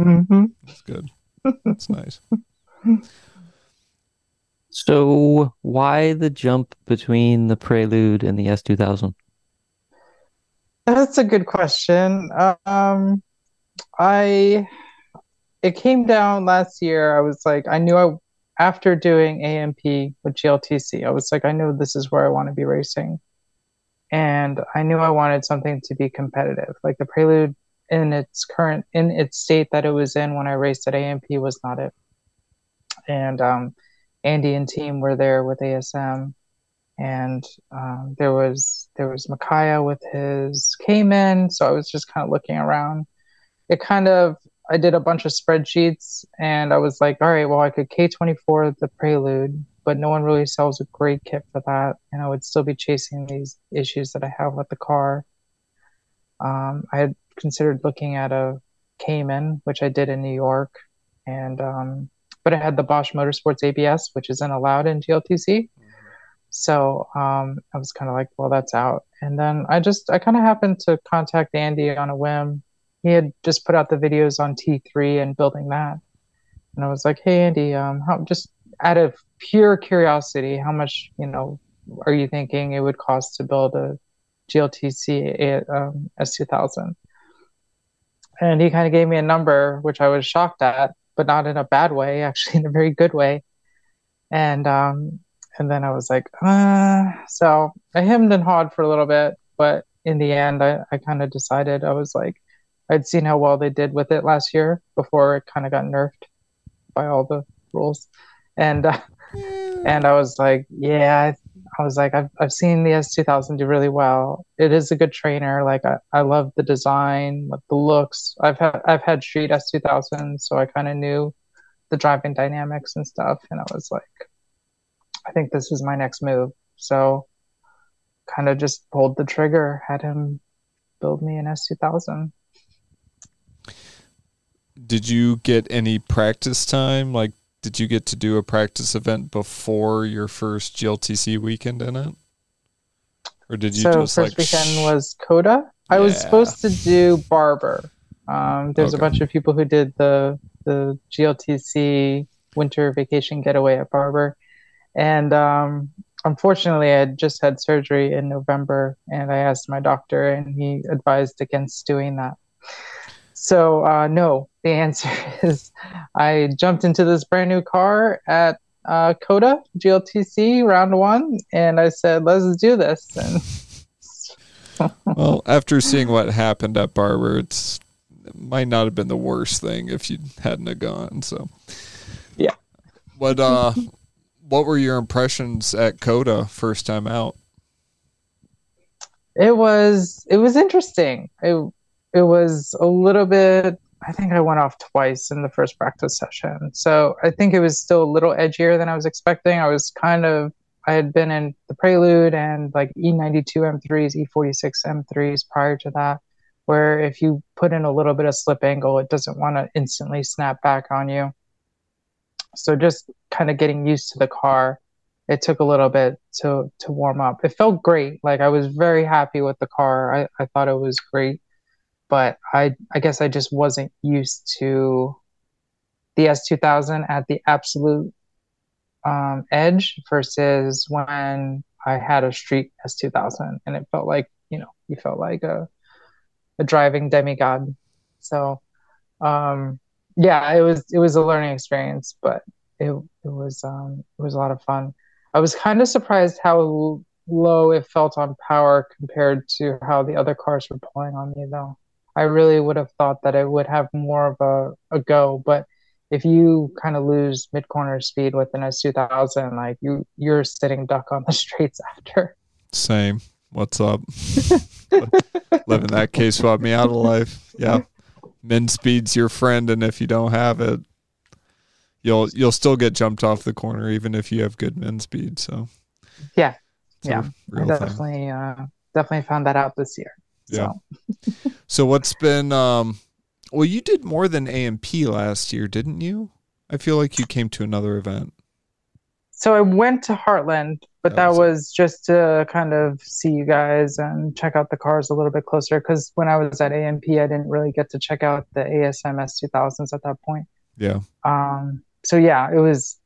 mm-hmm. it's good. It's nice. So why the jump between the Prelude and the S2000? That's a good question. Um, I it came down last year. I was like, I knew I after doing AMP with GLTC, I was like, I know this is where I want to be racing, and I knew I wanted something to be competitive. Like the Prelude in its current in its state that it was in when I raced at AMP was not it, and um, Andy and team were there with ASM, and um, there was there was Micaiah with his Cayman. So I was just kind of looking around. It kind of I did a bunch of spreadsheets, and I was like, all right, well I could K24 the Prelude, but no one really sells a great kit for that, and I would still be chasing these issues that I have with the car. Um, I had considered looking at a Cayman, which I did in New York, and um, but it had the Bosch Motorsports ABS, which isn't allowed in GLTC. Mm-hmm. So um, I was kind of like, well, that's out. And then I just, I kind of happened to contact Andy on a whim. He had just put out the videos on T3 and building that. and I was like, "Hey, Andy, um, how just out of pure curiosity, how much you know are you thinking it would cost to build a GLTC um, S2000?" And he kind of gave me a number, which I was shocked at, but not in a bad way, actually in a very good way. And um, and then I was like, uh, so I hemmed and hawed for a little bit, but in the end, I, I kind of decided I was like, I'd seen how well they did with it last year before it kind of got nerfed by all the rules, and uh, and I was like, yeah, I, I was like, I've I've seen the S2000 do really well. It is a good trainer. Like I, I love the design, like the looks. I've had I've had Street S2000, so I kind of knew the driving dynamics and stuff, and I was like, I think this is my next move. So kind of just pulled the trigger, had him build me an S2000. Did you get any practice time? Like, did you get to do a practice event before your first GLTC weekend in it? Or did you so just first like weekend was COTA. I was supposed to do Barber. Um, there's a bunch of people who did the the GLTC winter vacation getaway at Barber, and um, unfortunately, I had just had surgery in November, and I asked my doctor, and he advised against doing that. So uh, no, the answer is I jumped into this brand new car at uh, COTA GLTC round one, and I said, "Let's do this." And well, after seeing what happened at Barber, it's it might not have been the worst thing if you hadn't have gone. So, Yeah. What uh, what were your impressions at COTA first time out? it was it was interesting. It it was a little bit. I think I went off twice in the first practice session, so I think it was still a little edgier than I was expecting. I was kind of I had been in the Prelude and like E92 M3s, E46 M3s prior to that, where if you put in a little bit of slip angle, it doesn't want to instantly snap back on you. So just kind of getting used to the car it took a little bit to to warm up. It felt great. Like I was very happy with the car. I, I thought it was great. But I I guess I just wasn't used to the S2000 at the absolute um, edge versus when I had a street S2000 and it felt like, you know, you felt like a a driving demigod. So um yeah, it was it was a learning experience, but it it was um it was a lot of fun. I was kind of surprised how low it felt on power compared to how the other cars were pulling on me, though. I really would have thought that it would have more of a, a go, but if you kind of lose mid corner speed with an S2000, like you you're sitting duck on the straights after. Same. What's up? Living that case swapped me out of life. Yeah. Min speed's your friend, and if you don't have it, you'll you'll still get jumped off the corner even if you have good min speed. So Yeah. it's Yeah. I definitely uh, definitely found that out this year. Yeah. So So what's been um well you did more than AMP last year, didn't you? I feel like you came to another event. so I went to Heartland, but That that was was just to kind of see you guys and check out the cars a little bit closer. Because when I was at AMP, I didn't really get to check out the ASM S2000s at that point. Yeah. Um, so yeah, it was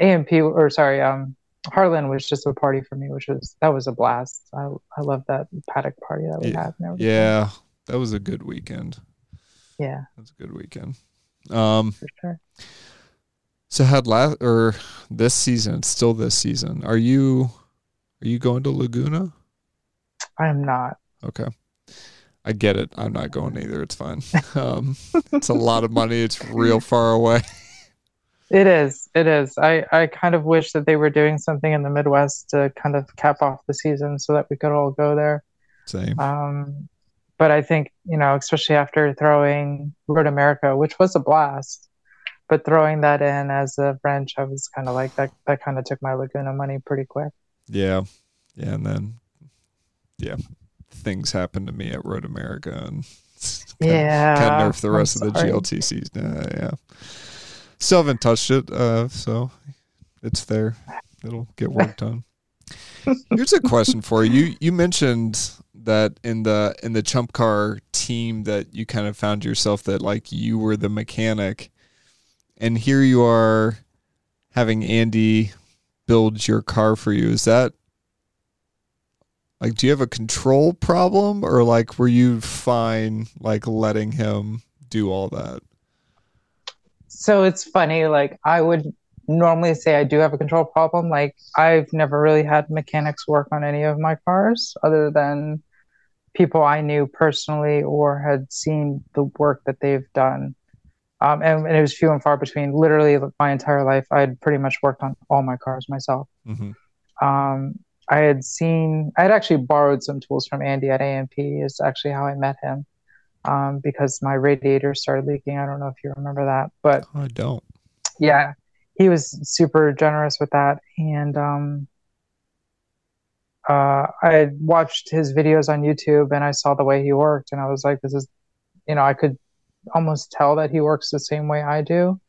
AMP or sorry, um, Heartland was just a party for me, which was that was a blast. I I love that paddock party that we Yeah. had. Yeah. That was a good weekend. yeah, That was a good weekend. Um for sure. so had last or this season, it's still this season. Are you are you going to Laguna? I am not. Okay. I get it. I'm not going either. It's fine. Um, it's a lot of money. It's real far away. It is. It is. I, I kind of wish that they were doing something in the Midwest to kind of cap off the season so that we could all go there. Same. Um, but I think, you know, especially after throwing Road America, which was a blast, but throwing that in as a wrench, I was kind of like, that, that kind of took my Laguna money pretty quick. Yeah. Yeah. And then, yeah, things happened to me at Road America and Yeah. kind of nerfed the rest of the sorry. GLTCs. Uh, yeah. Still haven't touched it. Uh, so it's there. It'll get worked on. Here's a question for you. You you mentioned that in the in the chump car team that you kind of found yourself that like you were the mechanic. and here you are having Andy build your car for you. Is that like do you have a control problem or like were you fine like letting him do all that? So it's funny, like I would normally say I do have a control problem. Like I've never really had mechanics work on any of my cars other than people I knew personally or had seen the work that they've done. Um, and, and, it was few and far between. Literally, my entire life, I had pretty much worked on all my cars myself. Mm-hmm. Um, I had seen, I had actually borrowed some tools from Andy at AMP. Is actually how I met him um, because my radiator started leaking. I don't know if you remember that, but I don't. Yeah, he was super generous with that, and um, uh, I watched his videos on YouTube and I saw the way he worked, and I was like, this is, you know, I could almost tell that he works the same way I do.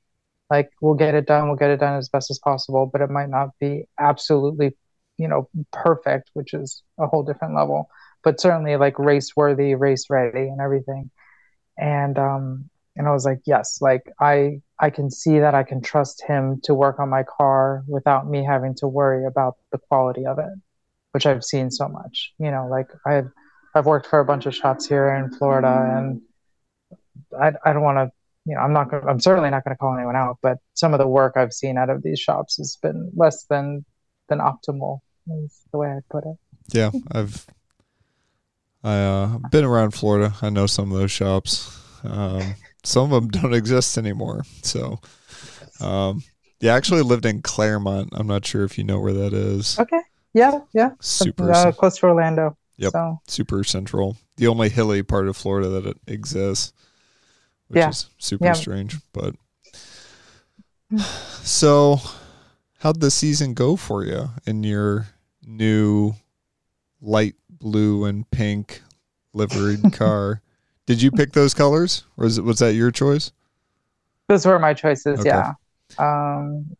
Like, we'll get it done, we'll get it done as best as possible, but it might not be absolutely, you know, perfect, which is a whole different level, but certainly like race worthy, race ready, and everything. And um, and I was like, yes, like I I can see that I can trust him to work on my car without me having to worry about the quality of it which I've seen so much. You know, like I've I've worked for a bunch of shops here in Florida, and I I don't want to. You know, I'm not. I'm certainly not going to call anyone out, but some of the work I've seen out of these shops has been less than than optimal. Is the way I put it. Yeah, I've I uh, been around Florida. I know some of those shops. Um, some of them don't exist anymore. So, um, yeah, I actually lived in Clermont. I'm not sure if you know where that is. Okay. Yeah, yeah. Super uh, close to Orlando. Yep. So. Super central. The only hilly part of Florida that it exists, which yeah. is super yeah. strange. But so, how'd the season go for you in your new light blue and pink liveried car? Did you pick those colors, or was it was that your choice? Those were my choices. Okay. Yeah. Um,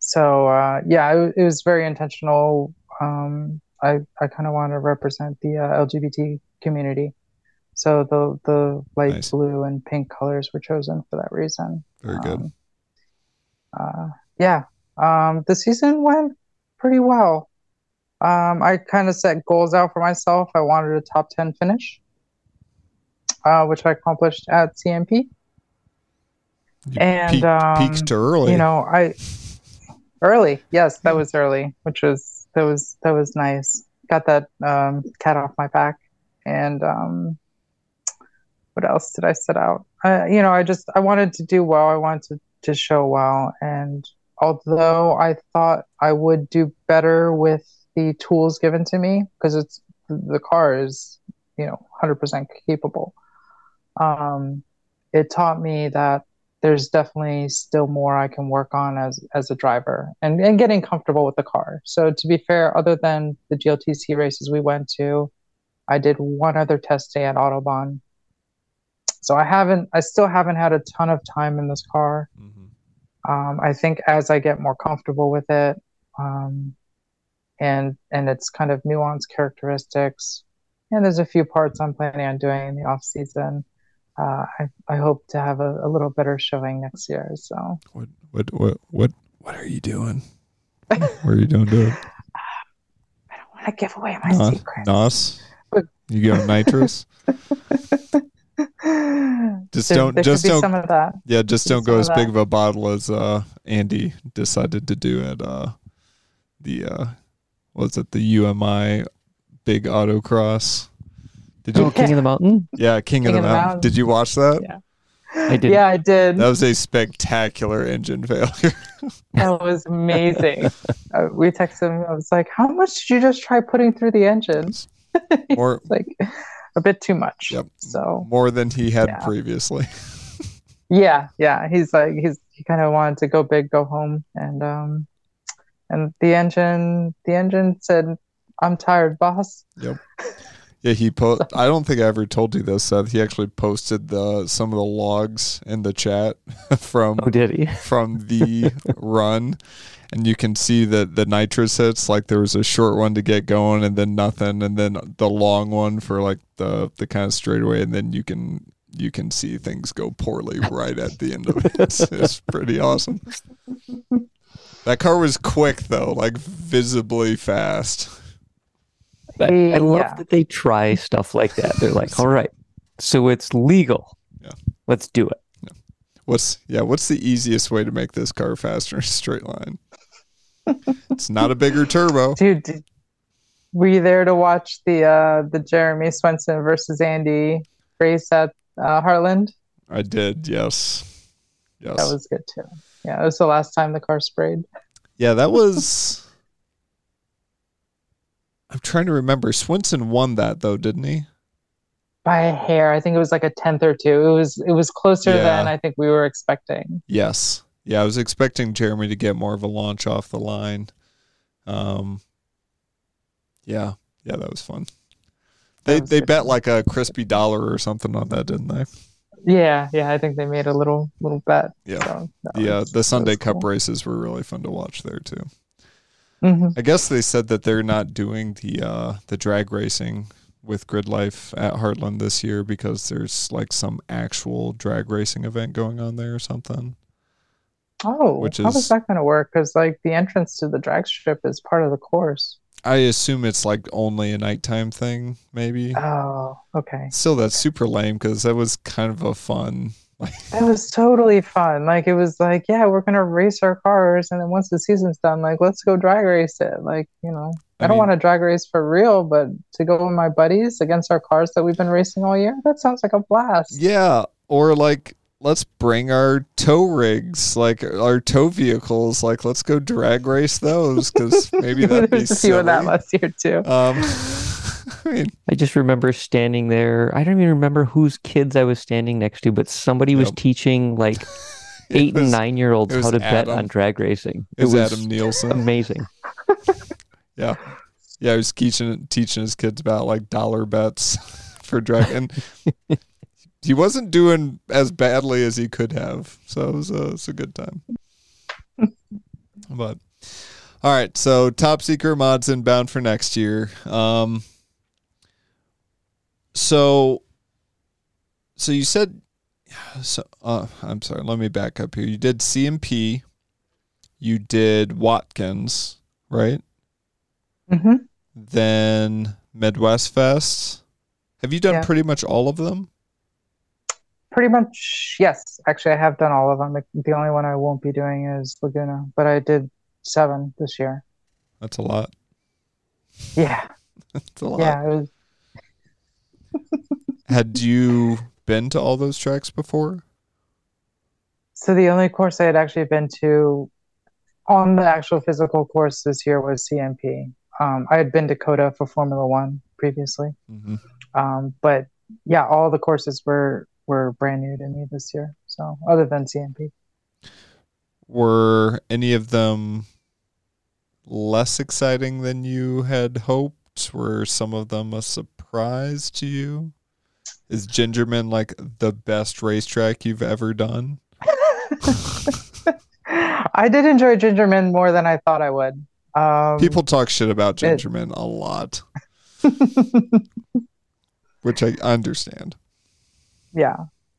so uh, yeah, it, it, was very intentional. Um, I I kind of want to represent the uh, LGBT community, so the the light nice. blue and pink colors were chosen for that reason. Very good. Um, uh, yeah, um, the season went pretty well. Um, I kind of set goals out for myself. I wanted a top ten finish, uh, which I accomplished at CMP. You and peaked, um, peaked early. You know, I Early, yes, that was early, which was that was that was nice. Got that um, cat off my back, and um, what else did I set out? Uh, you know, I just I wanted to do well. I wanted to, to show well, and although I thought I would do better with the tools given to me because it's the car is you know 100% capable um, it taught me that there's definitely still more I can work on as as a driver and, and getting comfortable with the car. So to be fair, other than the GLTC races we went to, I did one other test day at Autobahn. So I haven't I still haven't had a ton of time in this car. Mm-hmm. Um, I think as I get more comfortable with it, um, and and its kind of nuanced characteristics, and there's a few parts I'm planning on doing in the off season uh, I, I hope to have a, a, little better showing next year. So what what what what what are you doing? what are you doing it? I don't want to give away my Nos, secret. Nos, you go nitrous. just there, don't there just don't some of that. Yeah, just don't go as big of a bottle as uh, Andy decided to do at uh, the uh, was it the UMI big autocross did you? Oh, King of the Mountain. Yeah, King, King of, the, of the Mountain. Mountain. Did you watch that? Yeah. I did. Yeah, I did. That was a spectacular engine failure. that was amazing. uh, we texted him. I was like, "How much did you just try putting through the engine?" More like a bit too much. Yep. So more than he had yeah. previously. yeah, yeah. He's like he's he kind of wanted to go big, go home, and um, and the engine the engine said, "I'm tired, boss." Yep. Yeah, he po- I don't think I ever told you this, Seth. He actually posted the some of the logs in the chat from oh, did he? from the run, and you can see that the nitrous hits like there was a short one to get going, and then nothing, and then the long one for like the the kind of straightaway, and then you can you can see things go poorly right at the end of it. It's, it's pretty awesome. That car was quick though, like visibly fast. I, I love Yeah. that they try stuff like that. They're like, all right, so it's legal. Yeah. Let's do it. What's yeah? What's the easiest way to make this car faster in a straight line? it's not a bigger turbo. Dude, did, were you there to watch the uh the Jeremy Swenson versus Andy race at uh, Heartland? I did, yes, yes. That was good too. Yeah, it was the last time the car sprayed. yeah, that was. I'm trying to remember. Swinson won that though, didn't he? By a hair. I think it was like a tenth or two. It was it was closer Yeah. than I think we were expecting. Yes. Yeah, I was expecting Jeremy to get more of a launch off the line. Um, yeah, yeah, that was fun. They That was they bet fun. like a crispy dollar or something on that, didn't they? Yeah, yeah, I think they made a little little bet. Yeah. So uh, was- the Sunday Cup cool. races were really fun to watch there too. Mhm. I guess they said that they're not doing the uh, the drag racing with Grid Life at Heartland this year because there's like some actual drag racing event going on there or something. Oh, Which how is- is that going to work? Because like the entrance to the drag strip is part of the course. I assume it's like only a nighttime thing, maybe. Oh, okay. Still, that's super lame because that was kind of a fun. It was totally fun. Like it was like, yeah, we're gonna race our cars, and then once the season's done, like let's go drag race it. Like you know, I, I don't mean- want to drag race for real, but to go with my buddies against our cars that we've been racing all year, that sounds like a blast. yeah, or like let's bring our tow rigs, like our tow vehicles. Like let's go drag race those because maybe that'd be There's a few that silly. last year too. Um, I mean, I just remember standing there. I don't even remember whose kids I was standing next to, but somebody was Yep. teaching like eight was- and nine year olds how to bet on drag racing. It was, Adam Nielsen. amazing. Yeah, yeah, he was teaching teaching his kids about like dollar bets for drag, and he wasn't doing as badly as he could have. So it was a, it was a good time. but all right, so top secret mods inbound for next year. Um, so so you said so uh, I'm sorry, let me back up here. You did CMP, you did Watkins, right? hmm Then Midwest Fest. Have you done Yeah. pretty much all of them? Pretty much, yes. Actually, I have done all of them. The- The only one I won't be doing is Laguna, but I did seven this year. That's a lot. Yeah, That's a lot. yeah. Was Had you been to all those tracks before? So the only course I had actually been to on the actual physical course this year was CMP. Um, I had been to COTA for Formula One previously, Mm-hmm. um, but yeah, all the courses were were brand new to me this year. So other than CMP, Were any of them less exciting than you had hoped? Were some of them a surprise to you? Is Gingerman like the best racetrack you've ever done? I did enjoy Gingerman more than I thought I would. Um, People talk shit about it- Gingerman a lot, which I understand. Yeah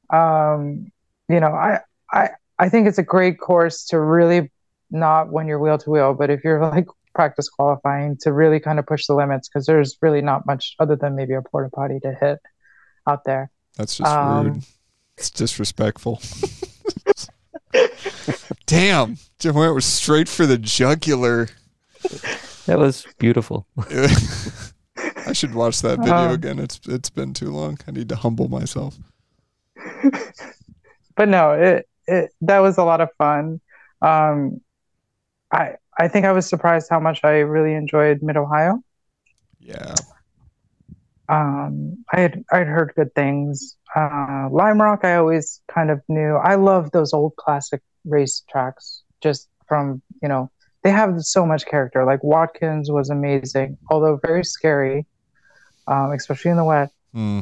um you know i i i think it's a great course to really not when you're wheel to wheel but if you're like practice qualifying to really kind of push the limits because there's really not much other than maybe a porta potty to hit out there That's just Um, rude. It's disrespectful. Damn, Jim went was straight for the jugular. That was beautiful. I should watch that video Um, again. It's it's been too long. I need to humble myself. but no it, it that was a lot of fun. Um i i think i was surprised how much i really enjoyed mid ohio Yeah, um i had i'd heard good things. Uh lime rock i always kind of knew. I love those old classic race tracks just from you know they have so much character. Like watkins was amazing although very scary um especially in the wet Hmm.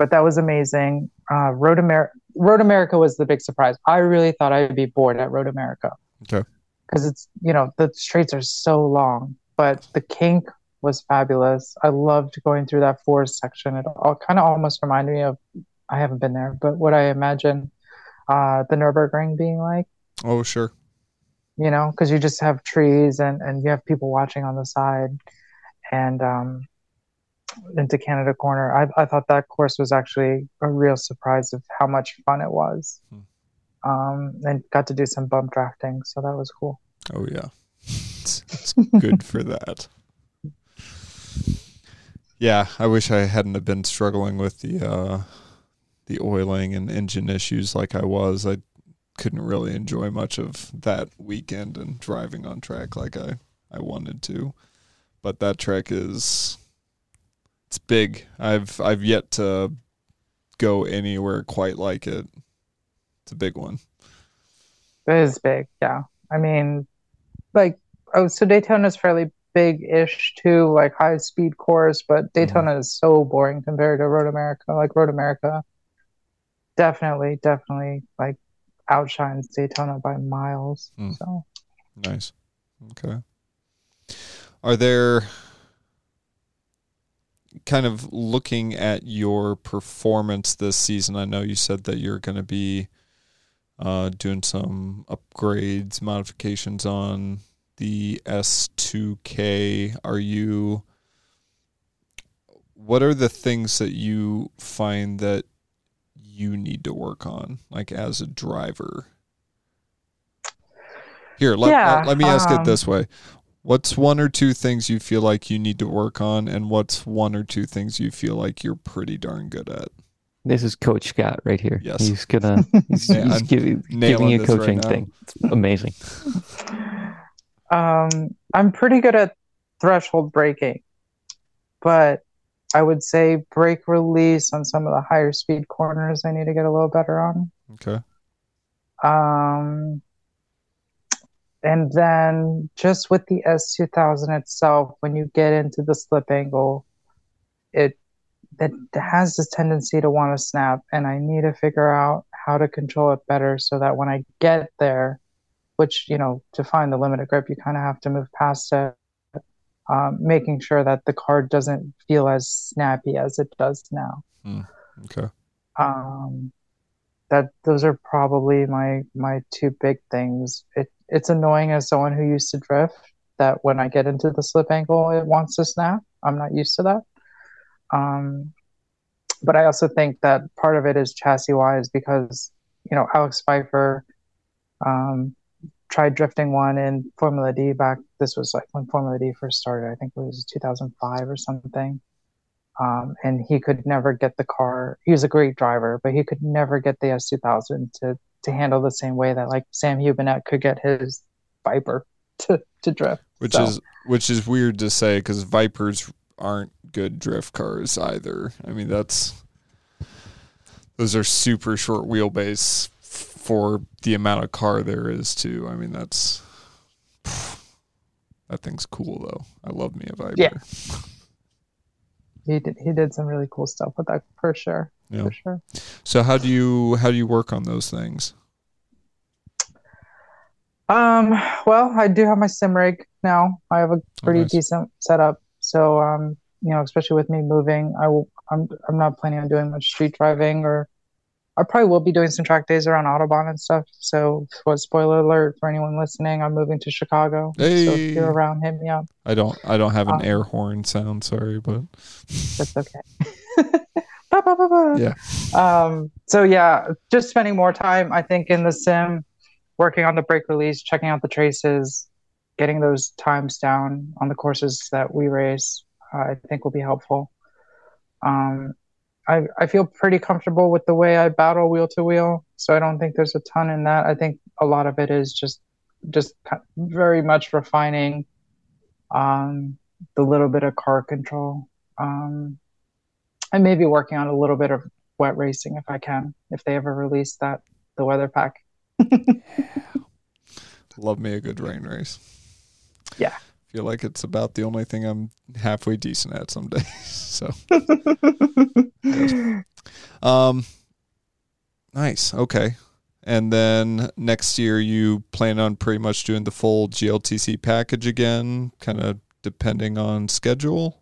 But that was amazing uh road america road america was the big surprise i really thought i'd be bored at road america Okay. because it's you know the straights are so long but the kink was fabulous i loved going through that forest section it all kind of almost reminded me of I haven't been there, but what I imagine uh, the Nurburgring being like. Oh, sure. You know, because you just have trees and and you have people watching on the side, and um, into Canada Corner. I I thought that course was actually a real surprise of how much fun it was. Hmm. Um, and got to do some bump drafting, so that was cool. Oh yeah, it's, it's good for that. Yeah, I wish I hadn't have been struggling with the uh, the oiling and engine issues like I was. I couldn't really enjoy much of that weekend and driving on track like I, I wanted to. But that track is it's big. I've I've yet to go anywhere quite like it. It's a big one. It is big, yeah. I mean, like, oh, so Daytona is fairly big-ish too, like high-speed course, but Daytona is so boring compared to Road America. Like Road America, definitely, definitely, like outshines Daytona by miles. Mm. So Nice. Okay. Are there kind of looking at your performance this season? I know you said that you're going to be uh, doing some upgrades, modifications on the S2K. Are you? What are the things that you find that you need to work on, like as a driver? Here, let, Yeah, let, let me ask it um, this way. What's one or two things you feel like you need to work on, and what's one or two things you feel like you're pretty darn good at? This is Coach Scott right here. Yes. He's gonna he's, Yeah, he's I'm giving, giving you a this right coaching thing. It's amazing. Um, I'm pretty good at threshold braking, but I would say brake release on some of the higher speed corners I need to get a little better on. Okay. Um, and then just with the S2000 itself, when you get into the slip angle, it it has this tendency to want to snap, and I need to figure out how to control it better so that when I get there, which you know, to find the limit of grip, you kind of have to move past it, um, making sure that the car doesn't feel as snappy as it does now Okay. um that those are probably my my two big things it it's annoying as someone who used to drift that when i get into the slip angle it wants to snap i'm not used to that um but i also think that part of it is chassis wise because you know alex pfeiffer um tried drifting one in formula d back this was like when formula d first started i think it was 2005 or something um, and he could never get the car. He was a great driver, but he could never get the S2000 to to handle the same way that like Sam Hubinette could get his Viper to to drift. Which So, is which is weird to say because Vipers aren't good drift cars either. I mean that's those are super short wheelbase for the amount of car there is too. I mean that's that thing's cool though. I love me a Viper. Yeah. he did he did some really cool stuff with that for sure. Yeah. For sure. So how do you how do you work on those things? Um, well, I do have my sim rig now. I have a pretty nice. decent setup. So, um, you know, especially with me moving, I will, I'm, I'm not planning on doing much street driving or I probably will be doing some track days around Autobahn and stuff. So, what spoiler alert for anyone listening, I'm moving to Chicago. Hey. So if you're around, hit me up. I don't I don't have an Um, air horn sound, sorry, but That's okay. Ba, ba, ba, ba. Yeah. Um, so yeah, just spending more time, I think, in the sim, working on the brake release, checking out the traces, getting those times down on the courses that we race, uh, I think will be helpful. Um, I I feel pretty comfortable with the way I battle wheel to wheel, so I don't think there's a ton in that. I think a lot of it is just just very much refining um, the little bit of car control. Um, and maybe working on a little bit of wet racing if I can, if they ever release that, the weather pack. love me a good rain race. Yeah. Feel like it's about the only thing I'm halfway decent at some days. So Um, nice. Okay. And then next year, you plan on pretty much doing the full GLTC package again, kind of depending on schedule.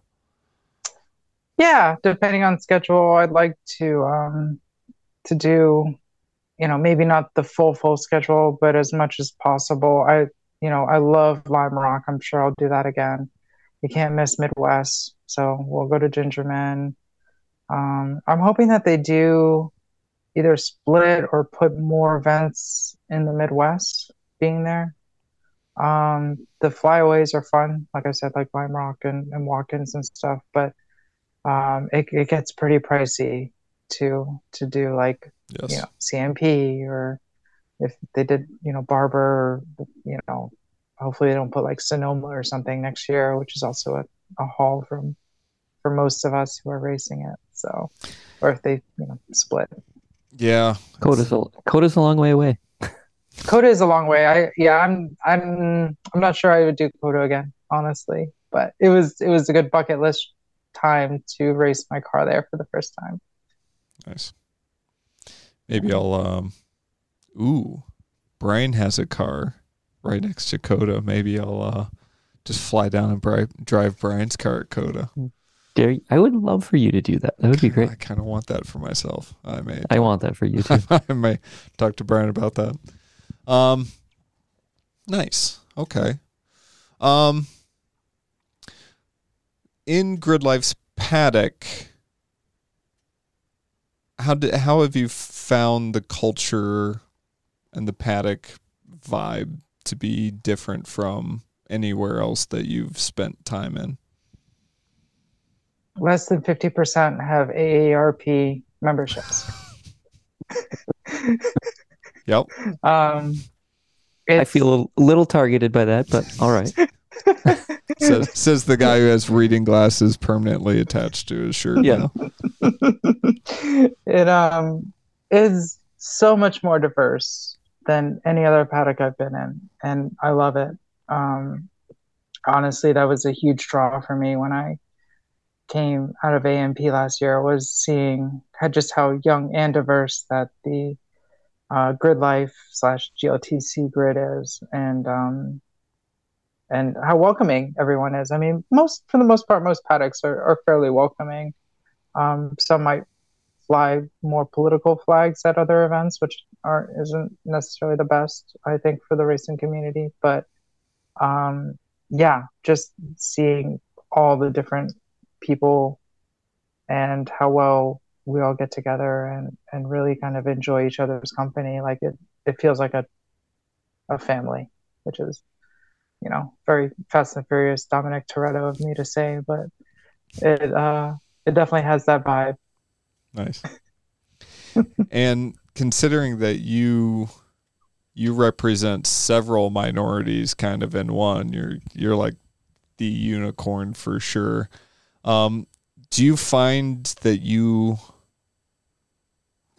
Yeah, depending on schedule, I'd like to um, to do, you know, maybe not the full full schedule, but as much as possible. I, you know, I love Lime Rock. I'm sure I'll do that again. You can't miss Midwest, so we'll go to Gingerman. Um, I'm hoping that they do either split or put more events in the Midwest being there. Um, the flyaways are fun, like I said, like Lime Rock and, and Watkins and stuff, but um, it, it gets pretty pricey to to do like Yes. you know CMP or if they did you know Barber or you know hopefully they don't put like Sonoma or something next year, which is also a, a haul from for most of us who are racing it. So or if they you know split. Yeah. COTA's a, COTA's a long way away. COTA is a long way. I yeah, I'm I'm I'm not sure I would do COTA again, honestly. But it was it was a good bucket list time to race my car there for the first time. Nice. Maybe I'll um ooh. Brian has a car right next to COTA. Maybe I'll uh just fly down and bri- drive Brian's car at COTA. Gary, I would love for you to do that. That would be great. I kind of want that for myself. I may I want that for you too. I may talk to Brian about that. Um nice. Okay. Um in Grid Life's paddock how did how have you found the culture and the paddock vibe to be different from anywhere else that you've spent time in? Less than fifty percent have AARP memberships. Yep. Um, I feel a little, little targeted by that, but all right. says, says the guy who has reading glasses permanently attached to his shirt. Yeah. now. it um is so much more diverse than any other paddock I've been in, and I love it. Um, honestly, that was a huge draw for me when I came out of AMP last year. Was seeing had just how young and diverse that the uh, grid life slash GLTC grid is, and um, and how welcoming everyone is. I mean, most for the most part, most paddocks are, are fairly welcoming. Um, some might fly more political flags at other events, which aren't isn't necessarily the best, I think, for the racing community. But um, yeah, just seeing all the different people and how well we all get together and, and really kind of enjoy each other's company. Like it, it feels like a a family, which is, you know, very Fast and Furious Dominic Toretto of me to say, but it uh it definitely has that vibe. Nice. and considering that you you represent several minorities kind of in one, you're you're like the unicorn for sure. Um, do you find that you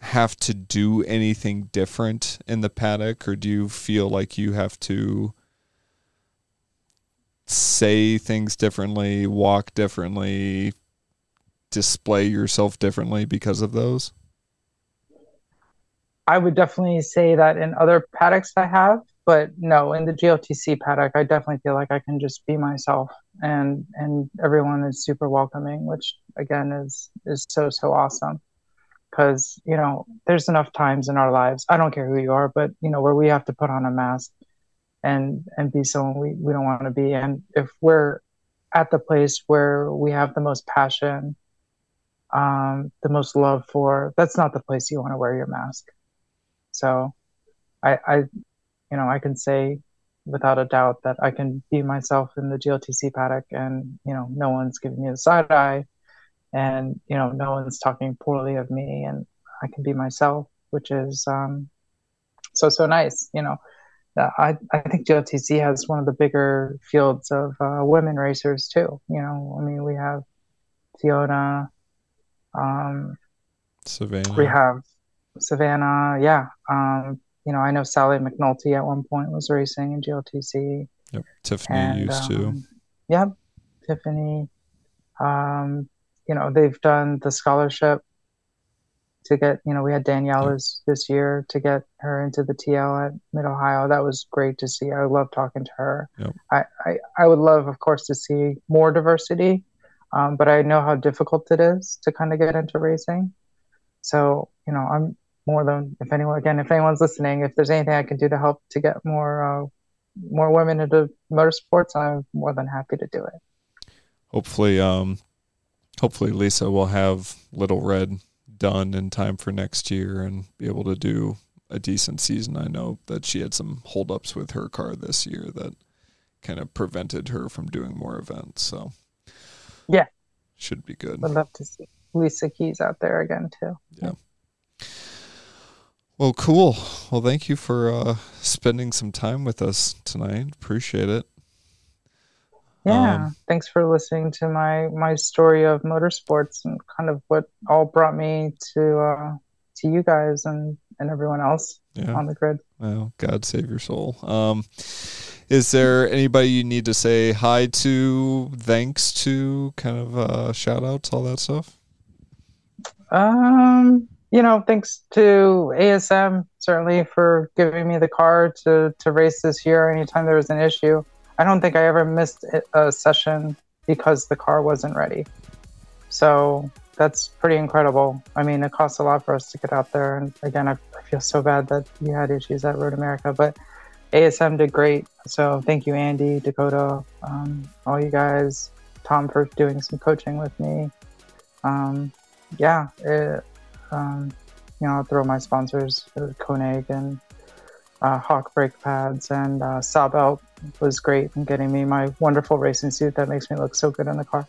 have to do anything different in the paddock or do you feel like you have to say things differently, walk differently, display yourself differently because of those? I would definitely say that in other paddocks I have, but no, in the GLTC paddock, I definitely feel like I can just be myself, and and everyone is super welcoming, which again is is so so awesome. Because you know, there's enough times in our lives. I don't care who you are, but you know, where we have to put on a mask and and be someone we we don't want to be. And if we're at the place where we have the most passion, um, the most love for, that's not the place you want to wear your mask. So I, I, you know, I can say without a doubt that I can be myself in the GLTC paddock and, you know, no one's giving me the side eye and, you know, no one's talking poorly of me and I can be myself, which is um, so, so nice. You know, I, I think GLTC has one of the bigger fields of uh, women racers too. You know, I mean, we have Fiona, um, Savannah. we have Savannah, yeah. Um, you know, I know Sally McNulty at one point was racing in GLTC. Yep. Tiffany And, used to. um, Yep, Tiffany. Um, you know, they've done the scholarship to get, you know, we had Daniela's this year to get her into the TL at Mid Ohio. That was great to see. I love talking to her. Yep. I, I, I would love, of course, to see more diversity, um, but I know how difficult it is to kind of get into racing. So, you know, I'm more than if anyone again if anyone's listening, if there's anything I can do to help to get more uh, more women into motorsports, I'm more than happy to do it. Hopefully, um, hopefully Lisa will have Little Red done in time for next year and be able to do a decent season. I know that she had some holdups with her car this year that kind of prevented her from doing more events. So yeah, should be good. I'd love to see Lisa Keys out there again too. Yeah. Well, cool. Well, thank you for uh, spending some time with us tonight. Appreciate it. Yeah, um, thanks for listening to my my story of motorsports and kind of what all brought me to uh, to you guys and and everyone else yeah. on the grid. Well, God save your soul. Um, is there anybody you need to say hi to, thanks to, kind of uh, shout outs, all that stuff? Um, you know, thanks to ASM certainly for giving me the car to to race this year. Anytime there was an issue, I don't think I ever missed a session because the car wasn't ready. So that's pretty incredible. I mean, it costs a lot for us to get out there. And again, I, feel so bad that you had issues at Road America, but ASM did great. So thank you, Andy, Dakota, um, all you guys, Tom for doing some coaching with me. Um, yeah, it, um, you know, I'll throw my sponsors, Koenig and uh, Hawk brake pads and uh, Sabelt was great in getting me my wonderful racing suit that makes me look so good in the car.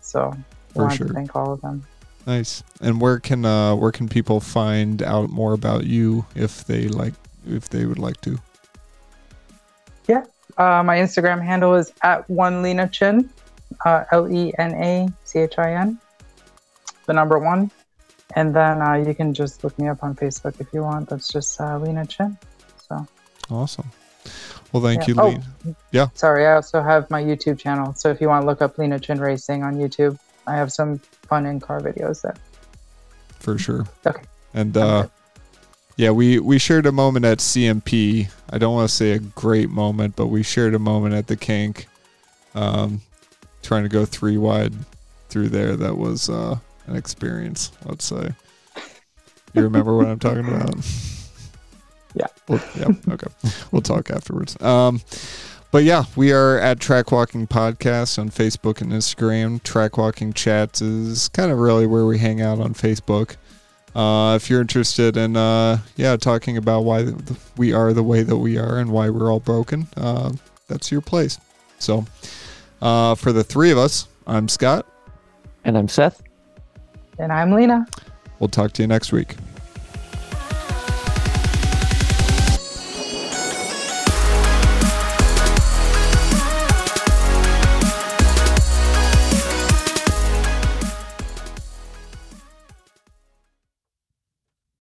So I want sure. to thank all of them. Nice. And where can uh, where can people find out more about you if they like if they would like to? Yeah, uh, my Instagram handle is at one Lena Chin, uh, L E N A C H I N, the number one, and then uh, you can just look me up on Facebook if you want. That's just uh, Lena Chin. So awesome. Well, thank yeah. you, Lena. Oh, yeah. Sorry, I also have my YouTube channel. So if you want to look up Lena Chin Racing on YouTube, I have some fun in car videos there. For sure. Okay. And uh, yeah, we we shared a moment at CMP. I don't want to say a great moment, but we shared a moment at the kink, um, trying to go three wide through there. That was uh, an experience. Let's say. You remember what I'm talking about? Yeah. Well, yeah. Okay. we'll talk afterwards. Um, but yeah, we are at Track Walking Podcast on Facebook and Instagram. Track Walking Chats is kind of really where we hang out on Facebook. Uh, if you're interested in, uh, yeah, talking about why we are the way that we are and why we're all broken, uh, that's your place. So, uh, for the three of us, I'm Scott. And I'm Seth. And I'm Lena. We'll talk to you next week.